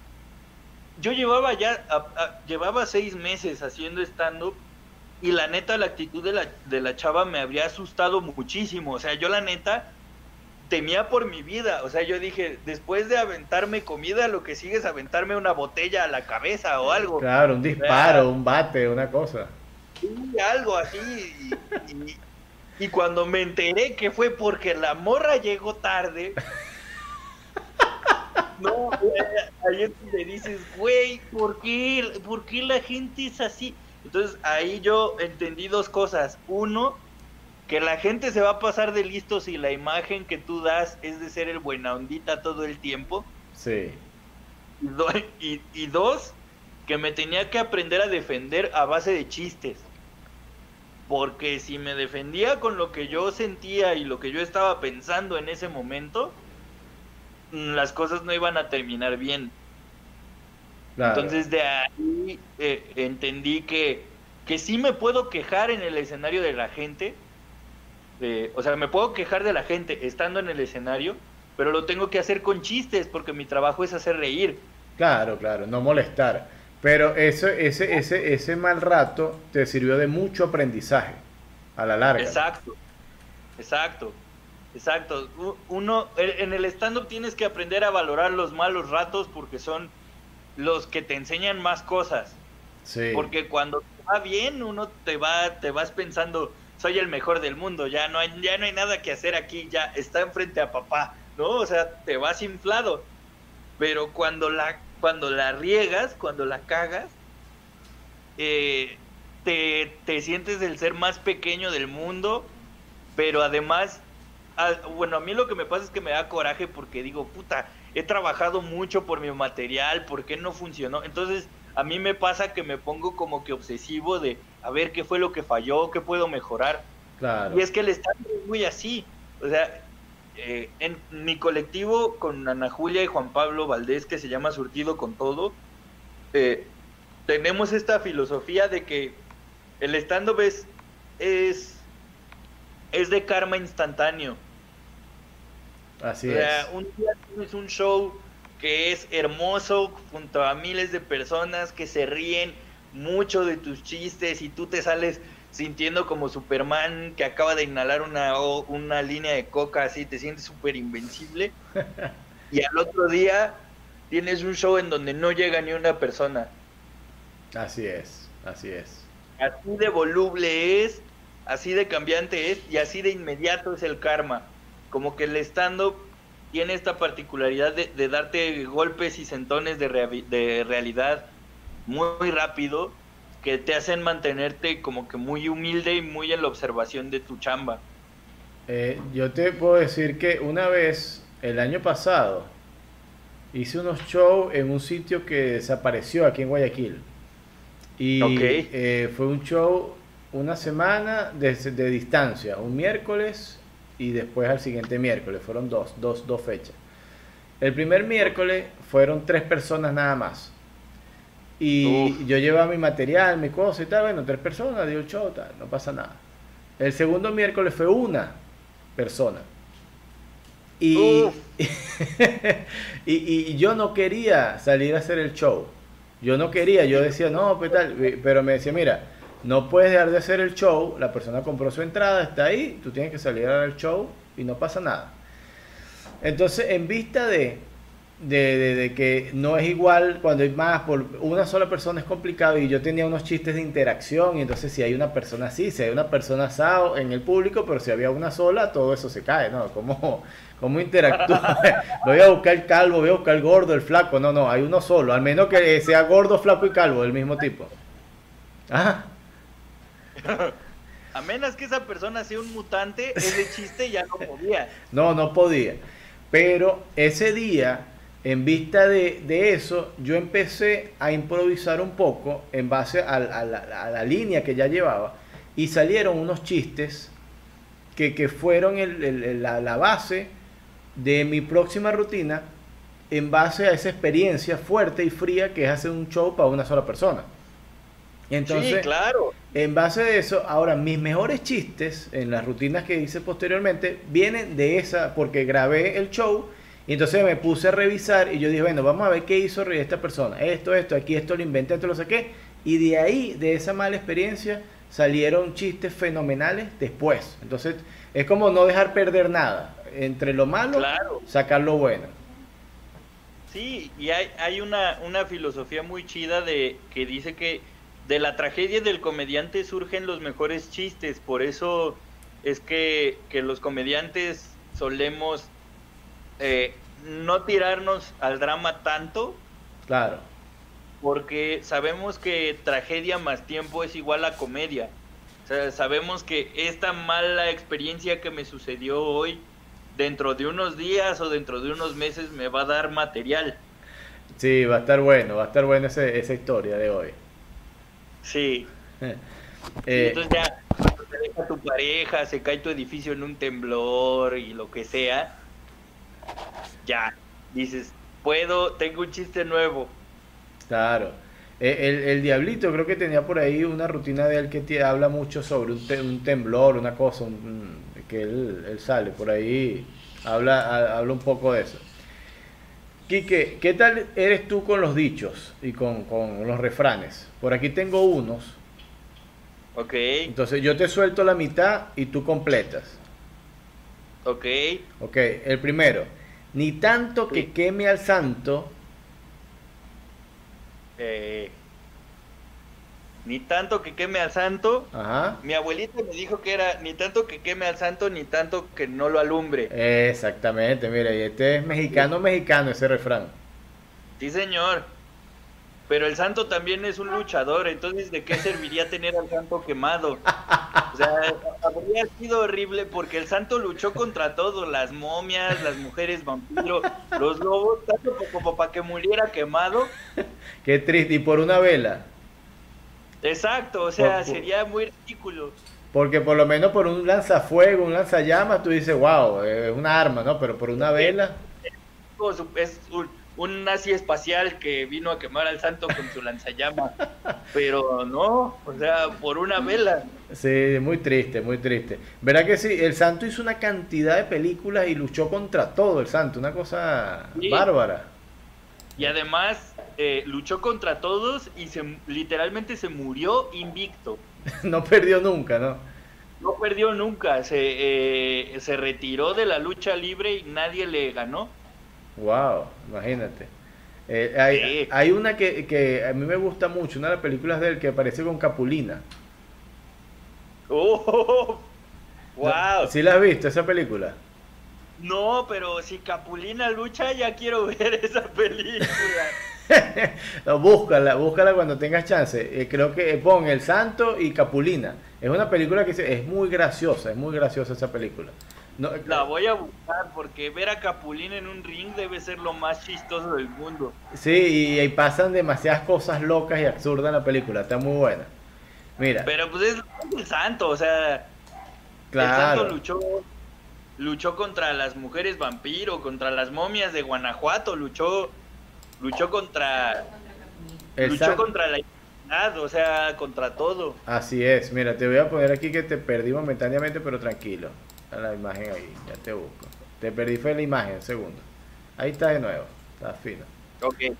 yo llevaba ya, llevaba seis meses haciendo stand-up. Y la neta, la actitud de la, de la chava me habría asustado muchísimo. O sea, yo la neta temía por mi vida. O sea, yo dije, después de aventarme comida, lo que sigue es aventarme una botella a la cabeza o algo. Claro, un disparo, un bate, una cosa. Sí, algo así. Y, cuando me enteré que fue porque la morra llegó tarde. no, ahí te dices, güey, ¿por qué, ¿por qué la gente es así? Entonces ahí yo entendí dos cosas. Uno, que la gente se va a pasar de listo si la imagen que tú das es de ser el buena ondita todo el tiempo. Sí. Y, y, dos, que me tenía que aprender a defender a base de chistes. Porque si me defendía con lo que yo sentía y lo que yo estaba pensando en ese momento, mm, las cosas no iban a terminar bien. Entonces de ahí eh, entendí que, que sí me puedo quejar en el escenario de la gente, o sea, me puedo quejar de la gente estando en el escenario, pero lo tengo que hacer con chistes porque mi trabajo es hacer reír. Claro, claro, no molestar. Pero eso, ese, ese, ese mal rato te sirvió de mucho aprendizaje a la larga. Exacto, exacto, exacto. Uno, en el stand-up tienes que aprender a valorar los malos ratos porque son los que te enseñan más cosas. Sí. Porque cuando va bien, uno te va, te vas pensando, soy el mejor del mundo, ya no hay, ya no hay nada que hacer aquí, ya está enfrente a papá, ¿no? O sea, te vas inflado. Pero cuando la, cuando la riegas, cuando la cagas, eh, te, te sientes el ser más pequeño del mundo, pero además, ah, bueno, a mí lo que me pasa es que me da coraje porque digo, puta, he trabajado mucho por mi material, ¿por qué no funcionó? Entonces, a mí me pasa que me pongo como que obsesivo de a ver qué fue lo que falló, qué puedo mejorar. Claro. Y es que el stand es muy así. O sea, eh, en mi colectivo con Ana Julia y Juan Pablo Valdés, que se llama Surtido con Todo, eh, tenemos esta filosofía de que el stand-up es, es, es de karma instantáneo. Así o sea, es. un día tienes un show que es hermoso junto a miles de personas que se ríen mucho de tus chistes y tú te sales sintiendo como Superman que acaba de inhalar una, una línea de coca así, te sientes súper invencible. y al otro día tienes un show en donde no llega ni una persona. Así es. Así es. Así de voluble es, así de cambiante es y así de inmediato es el karma. Como que el stand-up tiene esta particularidad de, de darte golpes y sentones de, rea- de realidad muy, muy rápido que te hacen mantenerte como que muy humilde y muy en la observación de tu chamba. Eh, yo te puedo decir que una vez, el año pasado, hice unos shows en un sitio que desapareció aquí en Guayaquil. Y Ok. eh, fue un show una semana de, de distancia, un miércoles y después al siguiente miércoles. Fueron dos, dos, dos fechas. El primer miércoles fueron tres personas nada más. Y Uf. yo llevaba mi material, mi cosa y tal. Bueno, tres personas, dio el show, tal, no pasa nada. El segundo miércoles fue una persona. Y, y, y yo no quería salir a hacer el show. Yo no quería, yo decía, no, pues tal, pero me decía, mira, no puedes dejar de hacer el show, la persona compró su entrada, está ahí, tú tienes que salir a dar el show y no pasa nada. Entonces, en vista de, de, de- de que no es igual cuando hay más, por una sola persona es complicado y yo tenía unos chistes de interacción y entonces si hay una persona así, si hay una persona asado en el público, pero si había una sola, todo eso se cae, ¿no? ¿Cómo, cómo interactúa? voy a buscar el calvo, voy a buscar el gordo, el flaco, no, no, hay uno solo, al menos que sea gordo, flaco y calvo, del mismo tipo. Ah, A menos que esa persona sea un mutante, ese chiste ya no podía. No, no podía. Pero ese día, en vista de, eso, yo empecé a improvisar un poco en base a, la, línea que ya llevaba y salieron unos chistes que, que fueron la, la base de mi próxima rutina en base a esa experiencia fuerte y fría que es hacer un show para una sola persona. Y entonces, sí, claro. en base a eso, ahora mis mejores chistes en las rutinas que hice posteriormente vienen de esa, porque grabé el show y entonces me puse a revisar y yo dije, bueno, vamos a ver qué hizo esta persona. Esto, esto, aquí esto lo inventé, esto lo saqué. Y de ahí, de esa mala experiencia, salieron chistes fenomenales después. Entonces, es como no dejar perder nada. Entre lo malo, Claro. sacar lo bueno. Sí, y hay, hay una, una filosofía muy chida de que dice que de la tragedia del comediante surgen los mejores chistes, por eso es que, que los comediantes solemos eh, no tirarnos al drama tanto, Claro. porque sabemos que tragedia más tiempo es igual a comedia. O sea, sabemos que esta mala experiencia que me sucedió hoy, dentro de unos días o dentro de unos meses me va a dar material. Sí, va a estar bueno, va a estar buena esa historia de hoy. Sí. Y Eh, entonces ya cuando te deja tu pareja, se cae tu edificio en un temblor y lo que sea, ya dices, puedo, tengo un chiste nuevo. Claro. Eh, El, el Diablito creo que tenía por ahí una rutina de él que te habla mucho sobre un, te- un temblor, una cosa, un- que él, él sale por ahí, habla, ha- habla un poco de eso. Quique, ¿qué tal eres tú con los dichos y con, con los refranes? Por aquí tengo unos, Ok, entonces yo te suelto la mitad y tú completas. ok. Ok, el primero, ni tanto que queme al santo, eh, ni tanto que queme al santo. ajá, Mi abuelita me dijo que era ni tanto que queme al santo, ni tanto que no lo alumbre. Exactamente, mira, y este es mexicano, mexicano ese refrán. Sí, señor. Pero el santo también es un luchador, entonces ¿de qué serviría tener al santo quemado? O sea, habría sido horrible porque el santo luchó contra todo, las momias, las mujeres vampiro, los lobos, tanto como para que muriera quemado. Qué triste, y por una vela. Exacto, o sea, sería muy ridículo. Porque por lo menos por un lanzafuego, un lanzallamas, tú dices, wow, es una arma, ¿no? Pero por una vela. Es un, nazi espacial que vino a quemar al santo con su lanzallamas. Pero no, o sea, por una vela. Sí, muy triste, muy triste. Verá que sí, el santo hizo una cantidad de películas y luchó contra todo el santo, una cosa bárbara. Y además eh, luchó contra todos y se, literalmente se murió invicto. no perdió nunca, ¿no? No perdió nunca, se, eh, se retiró de la lucha libre y nadie le ganó. Wow, imagínate. Eh, hay, una que, a mí me gusta mucho, una de las películas de él que aparece con Capulina. Oh, wow. ¿Sí la has visto esa película? No, pero si Capulina lucha ya quiero ver esa película. no, búscala, búscala cuando tengas chance. Eh, creo que pon El Santo y Capulina. Es una película que es muy graciosa, es muy graciosa esa película. la voy a buscar porque ver a Capulina en un ring debe ser lo más chistoso del mundo. Sí, y, ahí pasan demasiadas cosas locas y absurdas en la película, está muy buena. Mira. Pero pues es el santo, o sea, claro. el santo luchó luchó contra las mujeres vampiro, contra las momias de Guanajuato, luchó luchó contra luchó contra la o sea, contra todo. Así es, mira, te voy a poner aquí que te perdí momentáneamente, pero tranquilo. A la imagen ahí, ya te busco. Te perdí fue la imagen, segundo. Ahí está de nuevo, está fino. Ok.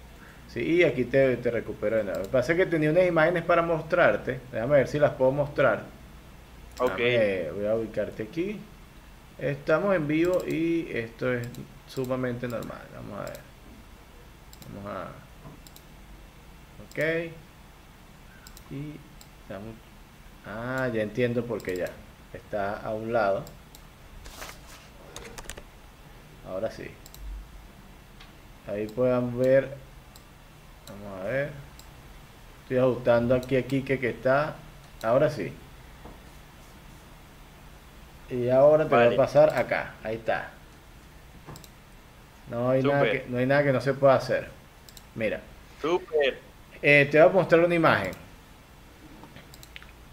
Sí, y aquí te, te recupero de nuevo. Lo que pasa es que tenía unas imágenes para mostrarte. Déjame ver si las puedo mostrar. Ok. voy a ubicarte aquí. Estamos en vivo y esto es sumamente normal. Vamos a ver. Vamos a... Ok. Y Ah, ya entiendo por qué ya. Está a un lado. Ahora sí. Ahí puedan ver. Vamos a ver. Estoy ajustando aquí, aquí, que, que está. Ahora sí. Y ahora te voy a pasar acá. Ahí está. No hay, nada que, no hay nada que no se pueda hacer. Mira. Super. Eh, te voy a mostrar una imagen.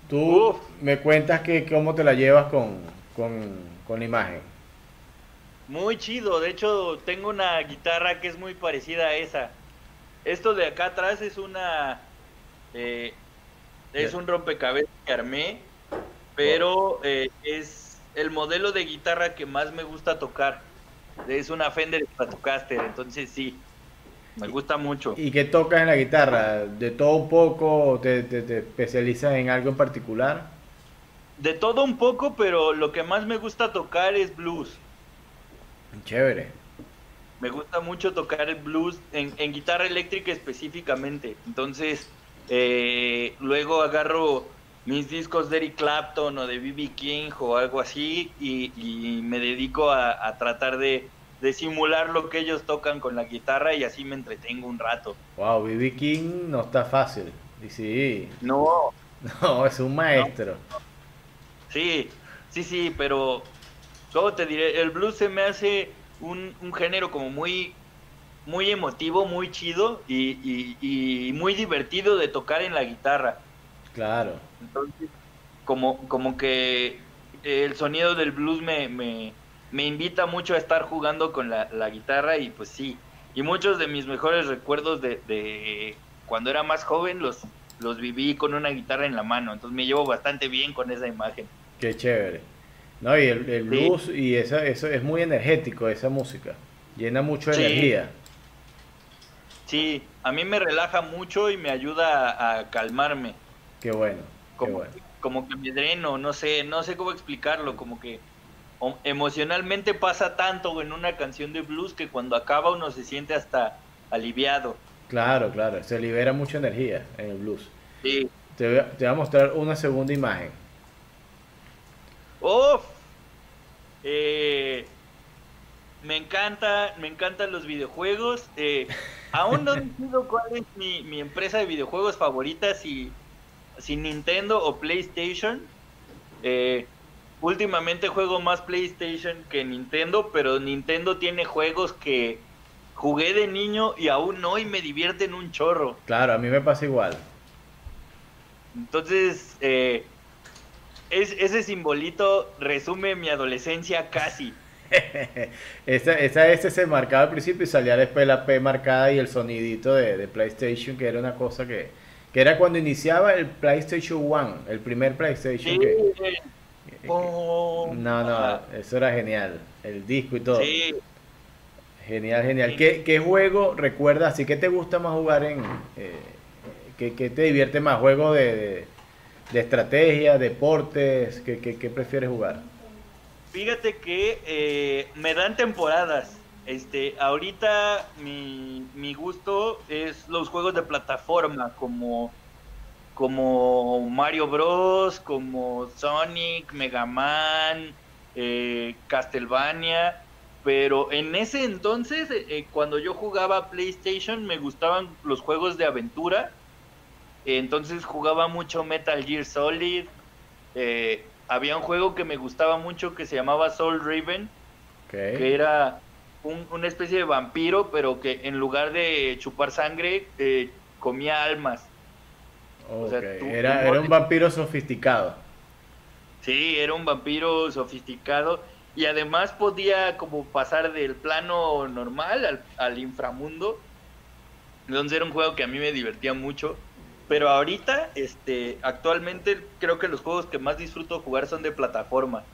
Tú me cuentas que cómo te la llevas con, con, la imagen. Muy chido. De hecho, tengo una guitarra que es muy parecida a esa. Esto de acá atrás es una... Eh, es un rompecabezas que armé, pero eh, es el modelo de guitarra que más me gusta tocar. Es una Fender Stratocaster, entonces sí, me gusta mucho. ¿Y qué tocas en la guitarra? ¿De todo un poco? ¿Te, te, especializas en algo en particular? De todo un poco, pero lo que más me gusta tocar es blues. Chévere. Me gusta mucho tocar el blues en, guitarra eléctrica específicamente. Entonces, eh, luego agarro mis discos de Eric Clapton o de B.B. King o algo así y, me dedico a tratar de de simular lo que ellos tocan con la guitarra y así me entretengo un rato. Wow, B.B. King no está fácil. Y sí. No. No, es un maestro. Sí, sí, sí, pero ¿cómo te diré? El blues se me hace un, género como muy muy emotivo, muy chido y, y, muy divertido de tocar en la guitarra. Claro. Entonces, como, como que el sonido del blues me, me, me invita mucho a estar jugando con la, guitarra y pues sí. Y muchos de mis mejores recuerdos de, cuando era más joven los, los viví con una guitarra en la mano. Entonces me llevo bastante bien con esa imagen. Qué chévere. No, y el, blues y esa, eso es muy energético, esa música. Llena mucho energía. Sí, a mí me relaja mucho y me ayuda a, calmarme. Qué bueno. Como, bueno. como que me dreno, no sé, no sé cómo explicarlo, como que emocionalmente pasa tanto en una canción de blues que cuando acaba uno se siente hasta aliviado. Claro, claro, se libera mucha energía en el blues. Sí. Te voy a, mostrar una segunda imagen. Uf, eh, me encanta, me encantan los videojuegos. Eh, aún no decido cuál es mi, mi empresa de videojuegos favorita, si, si Nintendo o PlayStation. Eh, últimamente juego más PlayStation que Nintendo, pero Nintendo tiene juegos que jugué de niño y aún hoy me divierten un chorro. Claro, a mí me pasa igual. Entonces, eh, es, ese simbolito resume mi adolescencia casi. esa, esa S se marcaba al principio y salía después la P marcada y el sonidito de, de PlayStation, que era una cosa que, que era cuando iniciaba el PlayStation One, el primer PlayStation. Sí, que, eh, que- oh, no, no, eso era genial. El disco y todo. sí. Genial, genial. Sí. ¿Qué, qué juego recuerdas? ¿Así que te gusta más jugar en... Eh, ¿qué, qué te divierte más? ¿Juego de, de, de estrategia, deportes? ¿Qué, qué, qué prefieres jugar? Fíjate que eh, me dan temporadas. Este, ahorita mi, mi gusto es los juegos de plataforma como, como Mario Bros, como Sonic, Mega Man, eh, Castlevania. Pero en ese entonces, eh, cuando yo jugaba PlayStation, me gustaban los juegos de aventura. Entonces jugaba mucho Metal Gear Solid. eh, había un juego que me gustaba mucho que se llamaba Soul Raven, que era un- una especie de vampiro, pero que en lugar de chupar sangre, eh, comía almas. o sea, ok. tú- Era, era un vampiro sofisticado. Sí, era un vampiro sofisticado y además podía como pasar del plano normal al, al inframundo. Entonces era un juego que a mí me divertía mucho. Pero ahorita, este, actualmente creo que los juegos que más disfruto jugar son de plataforma.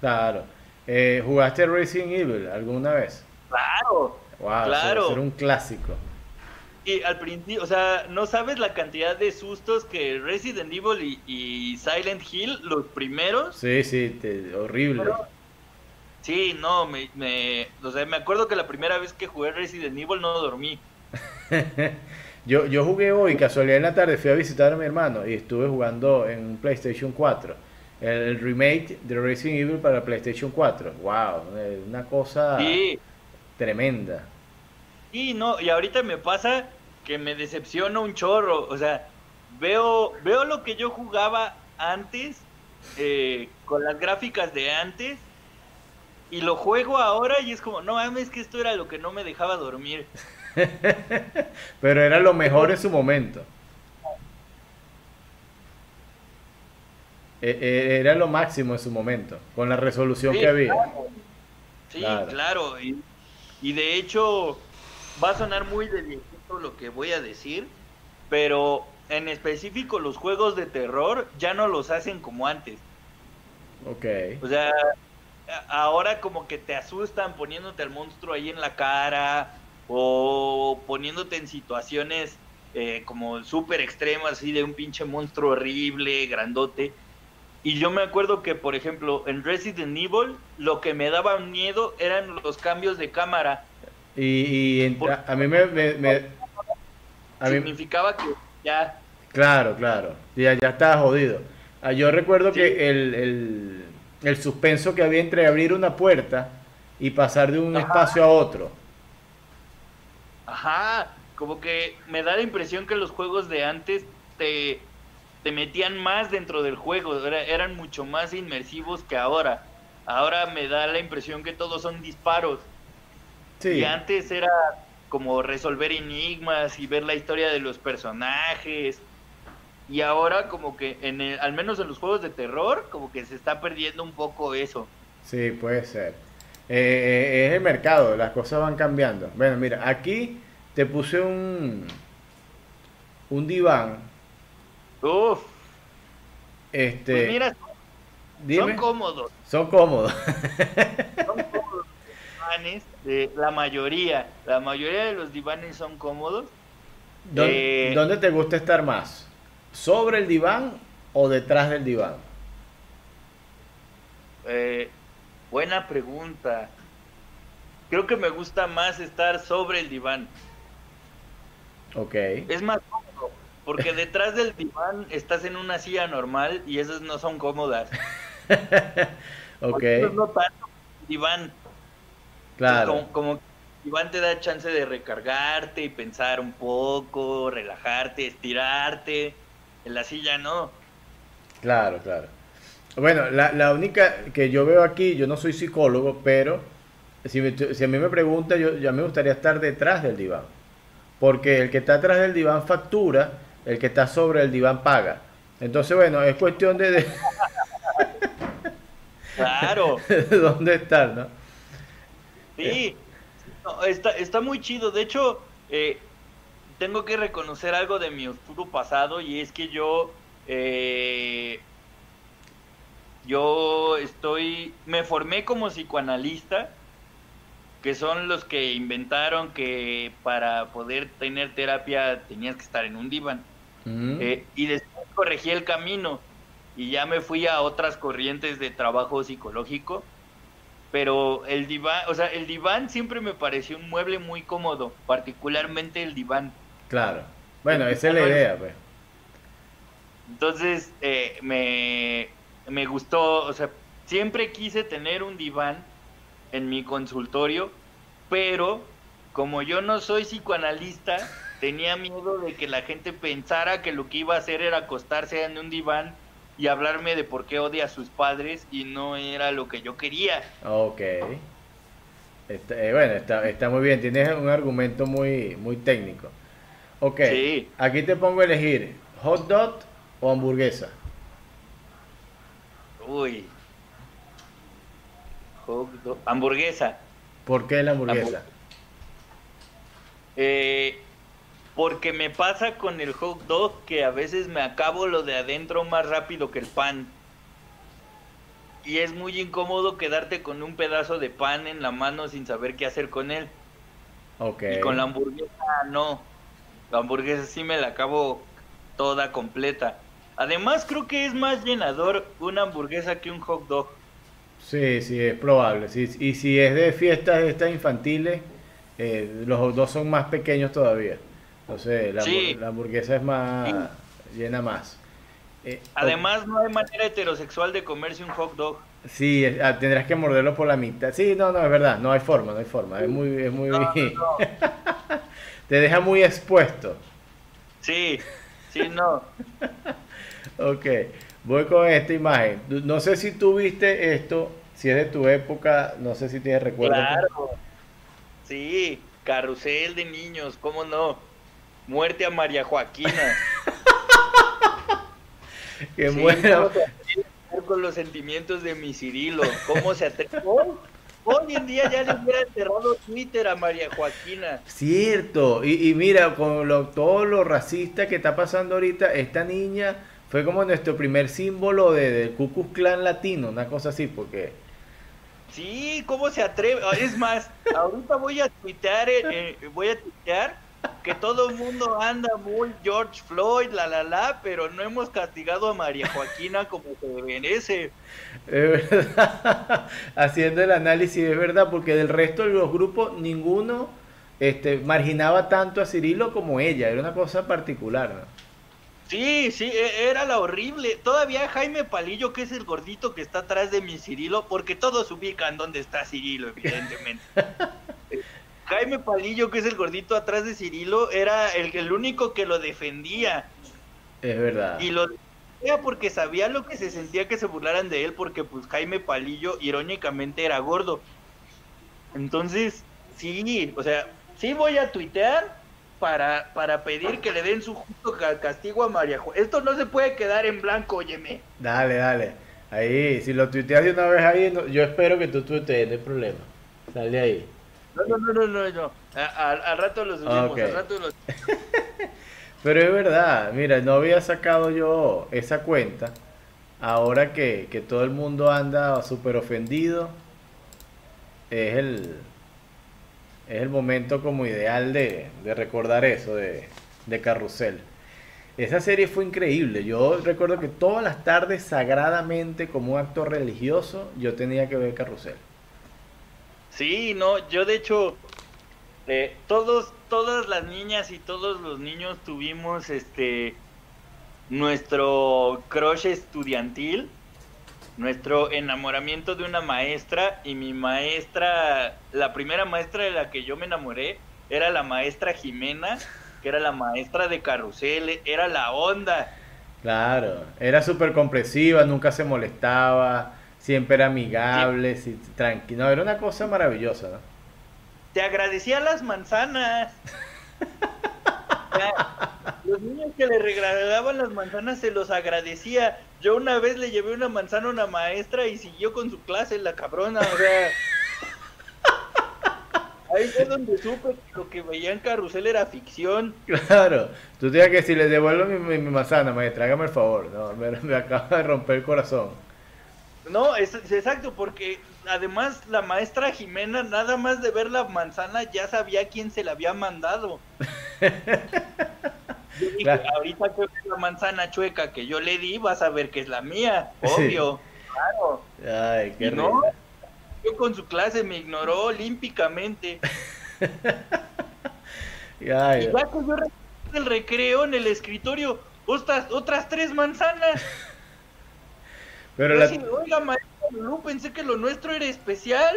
Claro. Eh, ¿Jugaste Resident Evil alguna vez? Claro. Wow, Claro. era un clásico. Y al principio, o sea, no sabes la cantidad de sustos que Resident Evil y, y Silent Hill, los primeros, Sí, sí, te- horrible. Pero- sí, no, me, me, o sea, me acuerdo que la primera vez que jugué Resident Evil no dormí. Yo, yo jugué hoy, casualidad en la tarde, fui a visitar a mi hermano y estuve jugando en un PlayStation 4. El, remake de Resident Evil para PlayStation 4. Wow, una cosa Sí, tremenda. y no, y ahorita me pasa que me decepciona un chorro, o sea, veo, veo lo que yo jugaba antes, eh, con las gráficas de antes, y lo juego ahora y es como, no mames, que esto era lo que no me dejaba dormir. Pero era lo mejor en su momento. E- e- Era lo máximo en su momento, con la resolución Sí, que había. claro. Sí, Claro. claro. Y, y de hecho, va a sonar muy de lo que voy a decir, pero en específico los juegos de terror ya no los hacen como antes. Ok. O sea, ahora como que te asustan poniéndote al monstruo ahí en la cara o poniéndote en situaciones eh, como súper extremas, así de un pinche monstruo horrible, grandote. Y yo me acuerdo que, por ejemplo, en Resident Evil, lo que me daba miedo eran los cambios de cámara. Y, y en- Por- a, a mí me... me- me- a mí- Significaba que ya... Claro, claro. Ya, ya estaba jodido. Ah, yo recuerdo Sí. que el, el, el suspenso que había entre abrir una puerta y pasar de un Ajá. espacio a otro. Ajá, como que me da la impresión que los juegos de antes te, te metían más dentro del juego, era- eran mucho más inmersivos que ahora. Ahora me da la impresión que todos son disparos. Sí, Y antes era como resolver enigmas y ver la historia de los personajes. Y ahora como que, en el- al menos en los juegos de terror, como que se está perdiendo un poco eso. sí, puede ser. Eh, eh, es el mercado, las cosas van cambiando. Bueno, mira, aquí te puse un, un diván. Uf, Este, pues mira, dime, son cómodos. son cómodos. son cómodos los divanes, eh, la mayoría, la mayoría de los divanes son cómodos. ¿Dónde, Eh, dónde te gusta estar más? ¿Sobre el diván o detrás del diván? Eh, buena pregunta. Creo que me gusta más estar sobre el diván. Ok. Es más cómodo, porque detrás del diván estás en una silla normal y esas no son cómodas. Ok, no tanto, diván. claro. Como, como diván te da chance de recargarte y pensar un poco, relajarte, estirarte. En la silla no. Claro, claro. Bueno, la, la única que yo veo aquí, yo no soy psicólogo, pero si, si a mí me pregunta, yo ya me gustaría estar detrás del diván. Porque el que está atrás del diván factura, el que está sobre el diván paga. Entonces, bueno, es cuestión de... claro. dónde estar, ¿no? Sí, está, está muy chido. De hecho, eh, tengo que reconocer algo de mi oscuro pasado y es que yo... Eh, yo estoy, me formé como psicoanalista, que son los que inventaron que para poder tener terapia tenías que estar en un diván. Eh, y después corregí el camino y ya me fui a otras corrientes de trabajo psicológico. Pero el diván, o sea, el diván siempre me pareció un mueble muy cómodo, particularmente el diván. Claro. Bueno, esa es la idea, pues. Entonces, eh, me, me gustó, o sea, siempre quise tener un diván en mi consultorio, pero como yo no soy psicoanalista, tenía miedo de que la gente pensara que lo que iba a hacer era acostarse en un diván y hablarme de por qué odia a sus padres y no era lo que yo quería. Ok. Está, eh, bueno, está, está, muy bien, tienes un argumento muy, muy técnico. Ok, aquí te pongo a elegir hot dog o hamburguesa. Uy. Hamburguesa. ¿Por qué la hamburguesa? Eh, porque me pasa con el hot dog que a veces me acabo lo de adentro más rápido que el pan. Y es muy incómodo quedarte con un pedazo de pan en la mano sin saber qué hacer con él. Ok. Y con la hamburguesa no. La hamburguesa sí me la acabo toda completa. Además, creo que es más llenador una hamburguesa que un hot dog. Sí, sí, es probable. Sí, y si es de fiestas estas infantiles, eh, los hot dogs son más pequeños todavía. Entonces, la, hamburguesa es más. llena más. Eh, Además, no hay manera heterosexual de comerse un hot dog. Sí, ah, tendrás que morderlo por la mitad. Sí, no, no, es verdad, no hay forma, no hay forma. Es muy. Es muy... Te deja muy expuesto. Sí, sí, no. Ok, voy con esta imagen. No sé si tú viste esto, si es de tu época, no sé si tienes recuerdo. Claro. Sí, carrusel de niños, ¿cómo no? Muerte a María Joaquina. que muera. Con los sentimientos de mi Cirilo, ¿cómo se atrevió? Hoy en día ya le hubiera enterrado Twitter a María Joaquina. Cierto, y, mira, con lo, todo lo racista que está pasando ahorita, esta niña fue como nuestro primer símbolo de, del Ku Klux latino, una cosa así, porque... Sí, ¿cómo se atreve? Es más, ahorita voy a tuitear, eh, eh, voy a tuitear que todo el mundo anda muy George Floyd, la la la, pero no hemos castigado a María Joaquina como se merece. Es verdad, haciendo el análisis, es verdad, porque del resto de los grupos ninguno este, marginaba tanto a Cirilo como ella, era una cosa particular. ¿no? Sí, sí, e, era la horrible. Todavía Jaime Palillo, que es el gordito que está atrás de mi Cirilo, porque todos ubican dónde está Cirilo, evidentemente. Jaime Palillo, que es el gordito atrás de Cirilo, era el, el único que lo defendía. Es verdad. Y lo defendía porque sabía lo que se sentía que se burlaran de él, porque pues Jaime Palillo irónicamente era gordo. Entonces, sí, o sea, sí voy a tuitear, para, para pedir que le den su justo castigo a María Esto no se puede quedar en blanco, óyeme. Dale, dale. Ahí, si lo tuiteas de una vez ahí, yo espero que tú tuitees, no hay problema. Dale ahí. No, no, no, no, no. al rato lo subimos, al rato lo... Pero es verdad, mira, no había sacado yo esa cuenta. Ahora que, que todo el mundo anda súper ofendido, es el, es el momento como ideal de, recordar eso de, de, Carrusel. Esa serie fue increíble. Yo recuerdo que todas las tardes, sagradamente, como un acto religioso, yo tenía que ver Carrusel. Sí, no, yo de hecho, eh, todos, todas las niñas y todos los niños tuvimos este nuestro crush estudiantil nuestro enamoramiento de una maestra y mi maestra, la primera maestra de la que yo me enamoré era la maestra Jimena, que era la maestra de carrusel, era la onda. Claro, era súper comprensiva, nunca se molestaba, siempre era amigable, sí. tranquilo, era una cosa maravillosa, ¿no? Te agradecía las manzanas. los niños que le regalaban las manzanas se los agradecía. Yo una vez le llevé una manzana a una maestra y siguió con su clase, la cabrona, o sea. Ahí fue donde supe que lo que veía en carrusel era ficción. Claro, tú tienes que si le devuelvo mi, mi, manzana, maestra, hágame el favor. No, me, me acaba de romper el corazón. No, es, es, exacto, porque además la maestra Jimena, nada más de ver la manzana, ya sabía quién se la había mandado. Claro. ahorita que la manzana chueca que yo le di, vas a ver que es la mía, obvio, sí. claro. Ay, qué y no, yo con su clase me ignoró olímpicamente. Ay, y ya que yo el recreo en el escritorio, otras, otras tres manzanas. Pero yo la... oiga, maestra Lulú, pensé que lo nuestro era especial.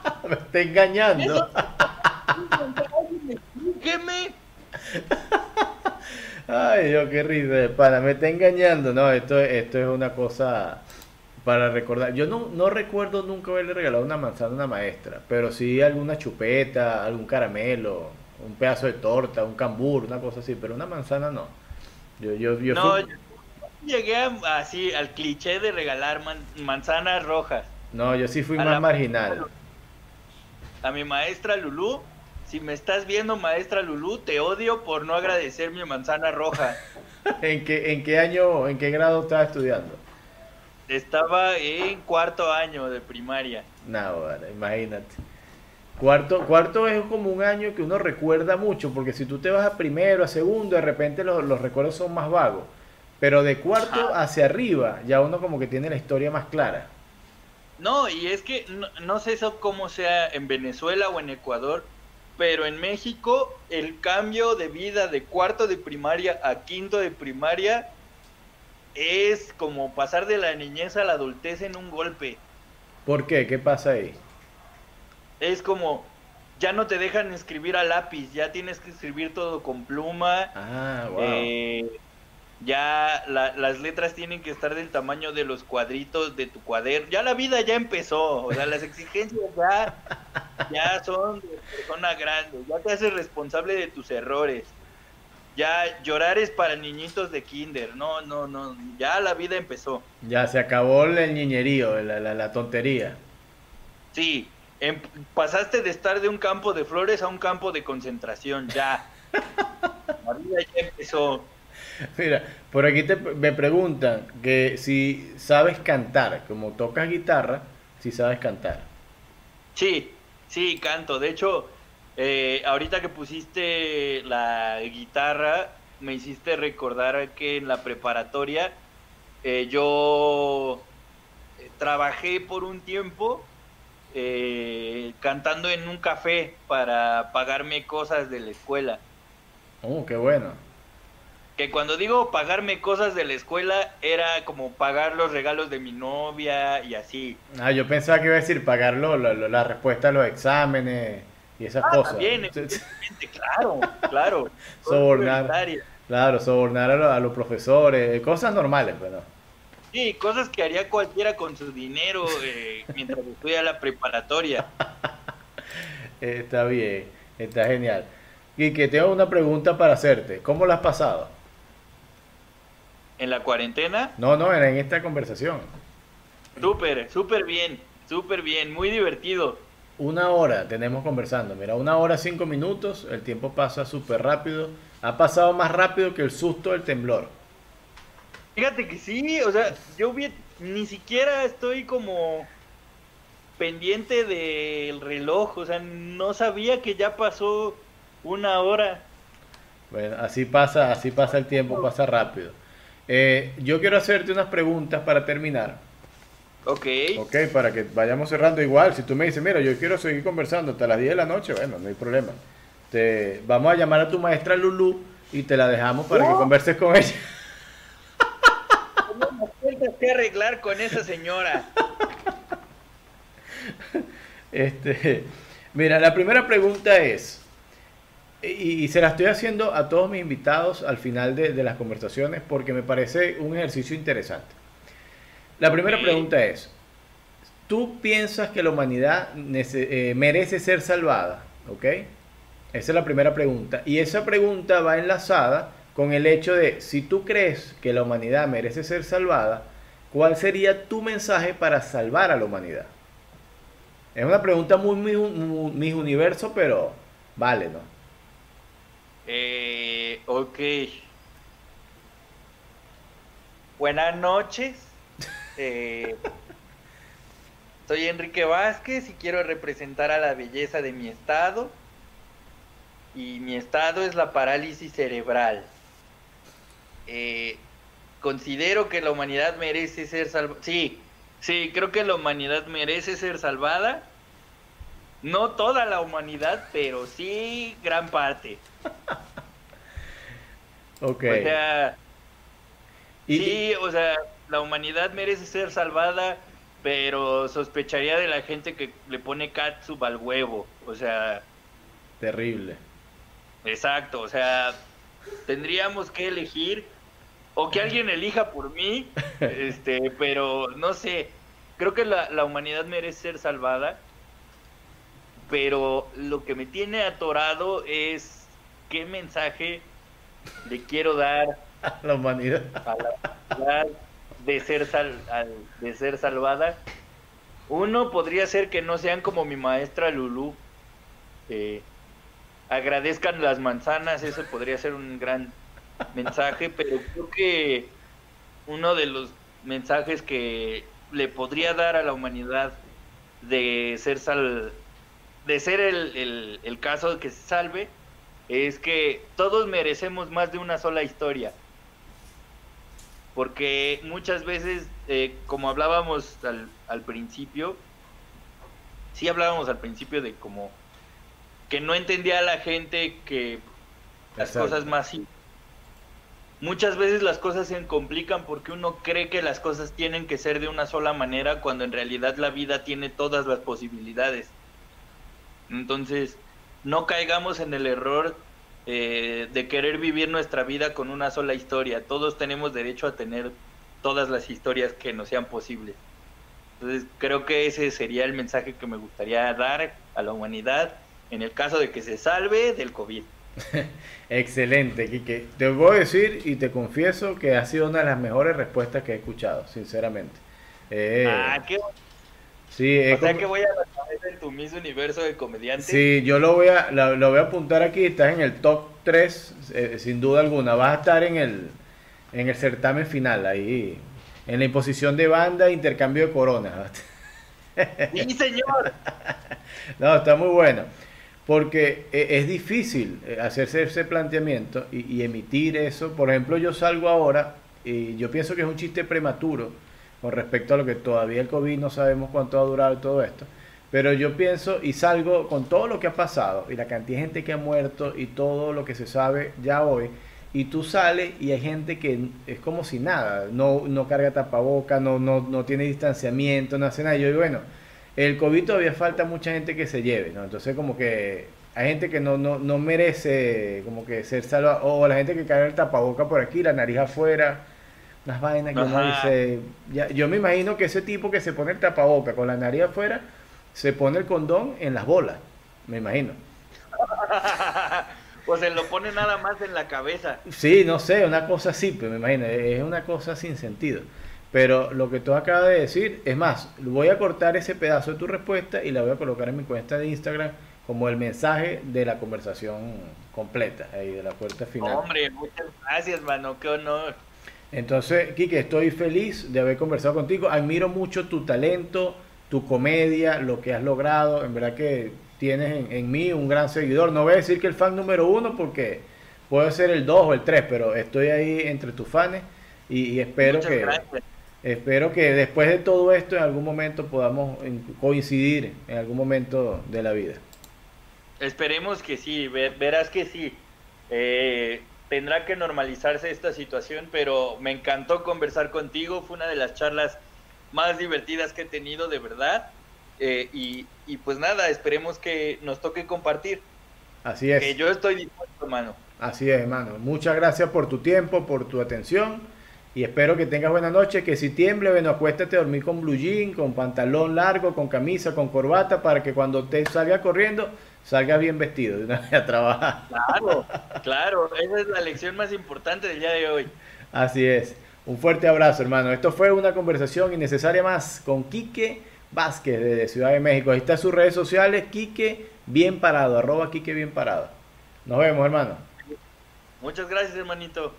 me está engañando. Explíqueme. Ay, Dios, qué risa de pana, me está engañando. No, esto, esto es una cosa para recordar. Yo no, no recuerdo nunca haberle regalado una manzana a una maestra, pero sí alguna chupeta, algún caramelo, un pedazo de torta, un cambur, una cosa así, pero una manzana no. Yo, yo, yo No, fui- yo llegué a- así al cliché de regalar man- manzanas rojas. no, yo sí fui a más marginal. A mi maestra Lulú, si me estás viendo, maestra Lulú, te odio por no agradecer mi manzana roja. ¿En qué, ¿En qué año, en qué grado estaba estudiando? Estaba en cuarto año de primaria. No, bueno, imagínate. Cuarto, cuarto es como un año que uno recuerda mucho, porque si tú te vas a primero, a segundo, de repente los, los recuerdos son más vagos. Pero de cuarto Ajá. hacia arriba, ya uno como que tiene la historia más clara. No, y es que no, no sé eso cómo sea en Venezuela o en Ecuador, pero en México el cambio de vida de cuarto de primaria a quinto de primaria es como pasar de la niñez a la adultez en un golpe. ¿Por qué? ¿Qué pasa ahí? Es como ya no te dejan escribir a lápiz, ya tienes que escribir todo con pluma. Ah, wow. Eh, ya la- las letras tienen que estar del tamaño de los cuadritos de tu cuaderno. Ya la vida ya empezó. O sea, las exigencias ya, ya son de persona grande. Ya te haces responsable de tus errores. Ya llorar es para niñitos de kinder. No, no, no. Ya la vida empezó. Ya se acabó el ñiñerío, la, la, la tontería. Sí, em- pasaste de estar de un campo de flores a un campo de concentración. Ya. La vida ya empezó. Mira, por aquí te, me preguntan que si sabes cantar, como tocas guitarra, si sabes cantar. Sí, sí, canto. De hecho, eh, ahorita que pusiste la guitarra, me hiciste recordar que en la preparatoria eh, yo eh, trabajé por un tiempo eh, cantando en un café para pagarme cosas de la escuela. Oh, qué bueno. Que cuando digo pagarme cosas de la escuela era como pagar los regalos de mi novia y así. Ah, yo pensaba que iba a decir pagarlo, la, la, la respuesta a los exámenes y esas Ah, cosas. también, claro, claro. Sobornar. Claro, sobornar a, lo- a los profesores, eh, cosas normales, no. Sí, cosas que haría cualquiera con su dinero eh, mientras estudia la preparatoria. Está bien, está genial. Y que tengo una pregunta para hacerte. ¿Cómo lo has pasado? En la cuarentena, No, no, era en esta conversación. súper, súper bien, súper bien, muy divertido. Una hora tenemos conversando. Mira, una hora cinco minutos. El tiempo pasa súper rápido. Ha pasado más rápido que el susto del temblor. Fíjate que sí, o sea, yo vi- ni siquiera estoy como pendiente del reloj, o sea, no sabía que ya pasó una hora. Bueno, así pasa, así pasa el tiempo, pasa rápido. Eh, yo quiero hacerte unas preguntas para terminar. Ok, Ok, para que vayamos cerrando igual. Si tú me dices, mira, yo quiero seguir conversando hasta las 10 de la noche, bueno, no hay problema. Te, vamos a llamar a tu maestra Lulu y te la dejamos para que converses con ella. que arreglar con esa señora. Este, mira, la primera pregunta es, y, se la estoy haciendo a todos mis invitados al final de, las conversaciones porque me parece un ejercicio interesante. La primera pregunta es, ¿tú piensas que la humanidad eh, merece ser salvada? ¿Ok? Esa es la primera pregunta. Y esa pregunta va enlazada con el hecho de, si tú crees que la humanidad merece ser salvada, ¿cuál sería tu mensaje para salvar a la humanidad? Es una pregunta muy mis universo, pero vale, ¿no? Eh, ok. Buenas noches. Eh, soy Enrique Vázquez y quiero representar a la belleza de mi estado. Y mi estado es la parálisis cerebral. Eh, considero que la humanidad merece ser salvada. Sí, sí, creo que la humanidad merece ser salvada. No toda la humanidad, pero sí gran parte. ok. O sea, sí, o sea, la humanidad merece ser salvada, pero sospecharía de la gente que le pone catsup al huevo. O sea. Terrible. Exacto, o sea, tendríamos que elegir o que alguien elija por mí, este, pero no sé, creo que la, la, humanidad merece ser salvada, pero lo que me tiene atorado es qué mensaje le quiero dar a la humanidad, a la humanidad de ser sal, de ser salvada. Uno podría ser que no sean como mi maestra Lulu, eh, agradezcan las manzanas, eso podría ser un gran mensaje, pero creo que uno de los mensajes que le podría dar a la humanidad de ser sal, de ser el, el, caso de que se salve es que todos merecemos más de una sola historia porque muchas veces eh, como hablábamos al, al principio sí hablábamos al principio de como que no entendía a la gente que las cosas más muchas veces las cosas se complican porque uno cree que las cosas tienen que ser de una sola manera cuando en realidad la vida tiene todas las posibilidades. Entonces, no caigamos en el error eh, de querer vivir nuestra vida con una sola historia. Todos tenemos derecho a tener todas las historias que nos sean posibles. Entonces, creo que ese sería el mensaje que me gustaría dar a la humanidad en el caso de que se salve del COVID. Excelente, Quique. Te voy a decir y te confieso que ha sido una de las mejores respuestas que he escuchado, sinceramente. Eh, ah, qué Sí, o sea que voy a la en tu mismo universo de comediantes. Sí, yo lo voy a, lo, voy a apuntar aquí, estás en el top 3, eh, sin duda alguna. Vas a estar en el, en el certamen final, ahí, en la imposición de banda, intercambio de corona. Sí, señor. no, está muy bueno porque eh, es difícil eh, hacerse ese planteamiento y, emitir eso. Por ejemplo, yo salgo ahora y yo pienso que es un chiste prematuro con respecto a lo que todavía el COVID no sabemos cuánto va a durar todo esto. Pero yo pienso y salgo con todo lo que ha pasado y la cantidad de gente que ha muerto y todo lo que se sabe ya hoy. Y tú sales y hay gente que es como si nada, no, no carga tapaboca, no, no, no tiene distanciamiento, no hace nada. yo digo, bueno, el COVID todavía falta mucha gente que se lleve, ¿no? Entonces como que hay gente que no, no, no merece como que ser salva, o la gente que cae el tapaboca por aquí, la nariz afuera, unas vainas que uno dice, ya, yo me imagino que ese tipo que se pone el tapaboca con la nariz afuera, se pone el condón en las bolas, me imagino. o se lo pone nada más en la cabeza. Sí, no sé, una cosa así, pero me imagino, es una cosa sin sentido. Pero lo que tú acabas de decir, es más, voy a cortar ese pedazo de tu respuesta y la voy a colocar en mi cuenta de Instagram como el mensaje de la conversación completa, ahí de la puerta final. Hombre, muchas gracias, mano, qué honor. Entonces, Kike, estoy feliz de haber conversado contigo. Admiro mucho tu talento, tu comedia, lo que has logrado. En verdad que tienes en, mí un gran seguidor. No voy a decir que el fan número uno porque puede ser el dos o el tres, pero estoy ahí entre tus fans y, espero que... Espero que después de todo esto en algún momento podamos coincidir en algún momento de la vida. Esperemos que sí, verás que sí. Eh, tendrá que normalizarse esta situación, pero me encantó conversar contigo, fue una de las charlas más divertidas que he tenido, de verdad. Eh, y, y, pues nada, esperemos que nos toque compartir. Así es. Que yo estoy dispuesto, hermano. Así es, hermano. Muchas gracias por tu tiempo, por tu atención. Y espero que tengas buena noche. Que si tiemble, bueno, acuéstate a dormir con blue jean, con pantalón largo, con camisa, con corbata, para que cuando te salga corriendo, salgas bien vestido de una vez a trabajar. Claro, claro. Esa es la lección más importante del día de hoy. Así es. Un fuerte abrazo, hermano. Esto fue una conversación innecesaria más con Quique Vázquez de Ciudad de México. Ahí está sus redes sociales, Quique Bien Parado, arroba Quique Bien Parado. Nos vemos, hermano. Muchas gracias, hermanito.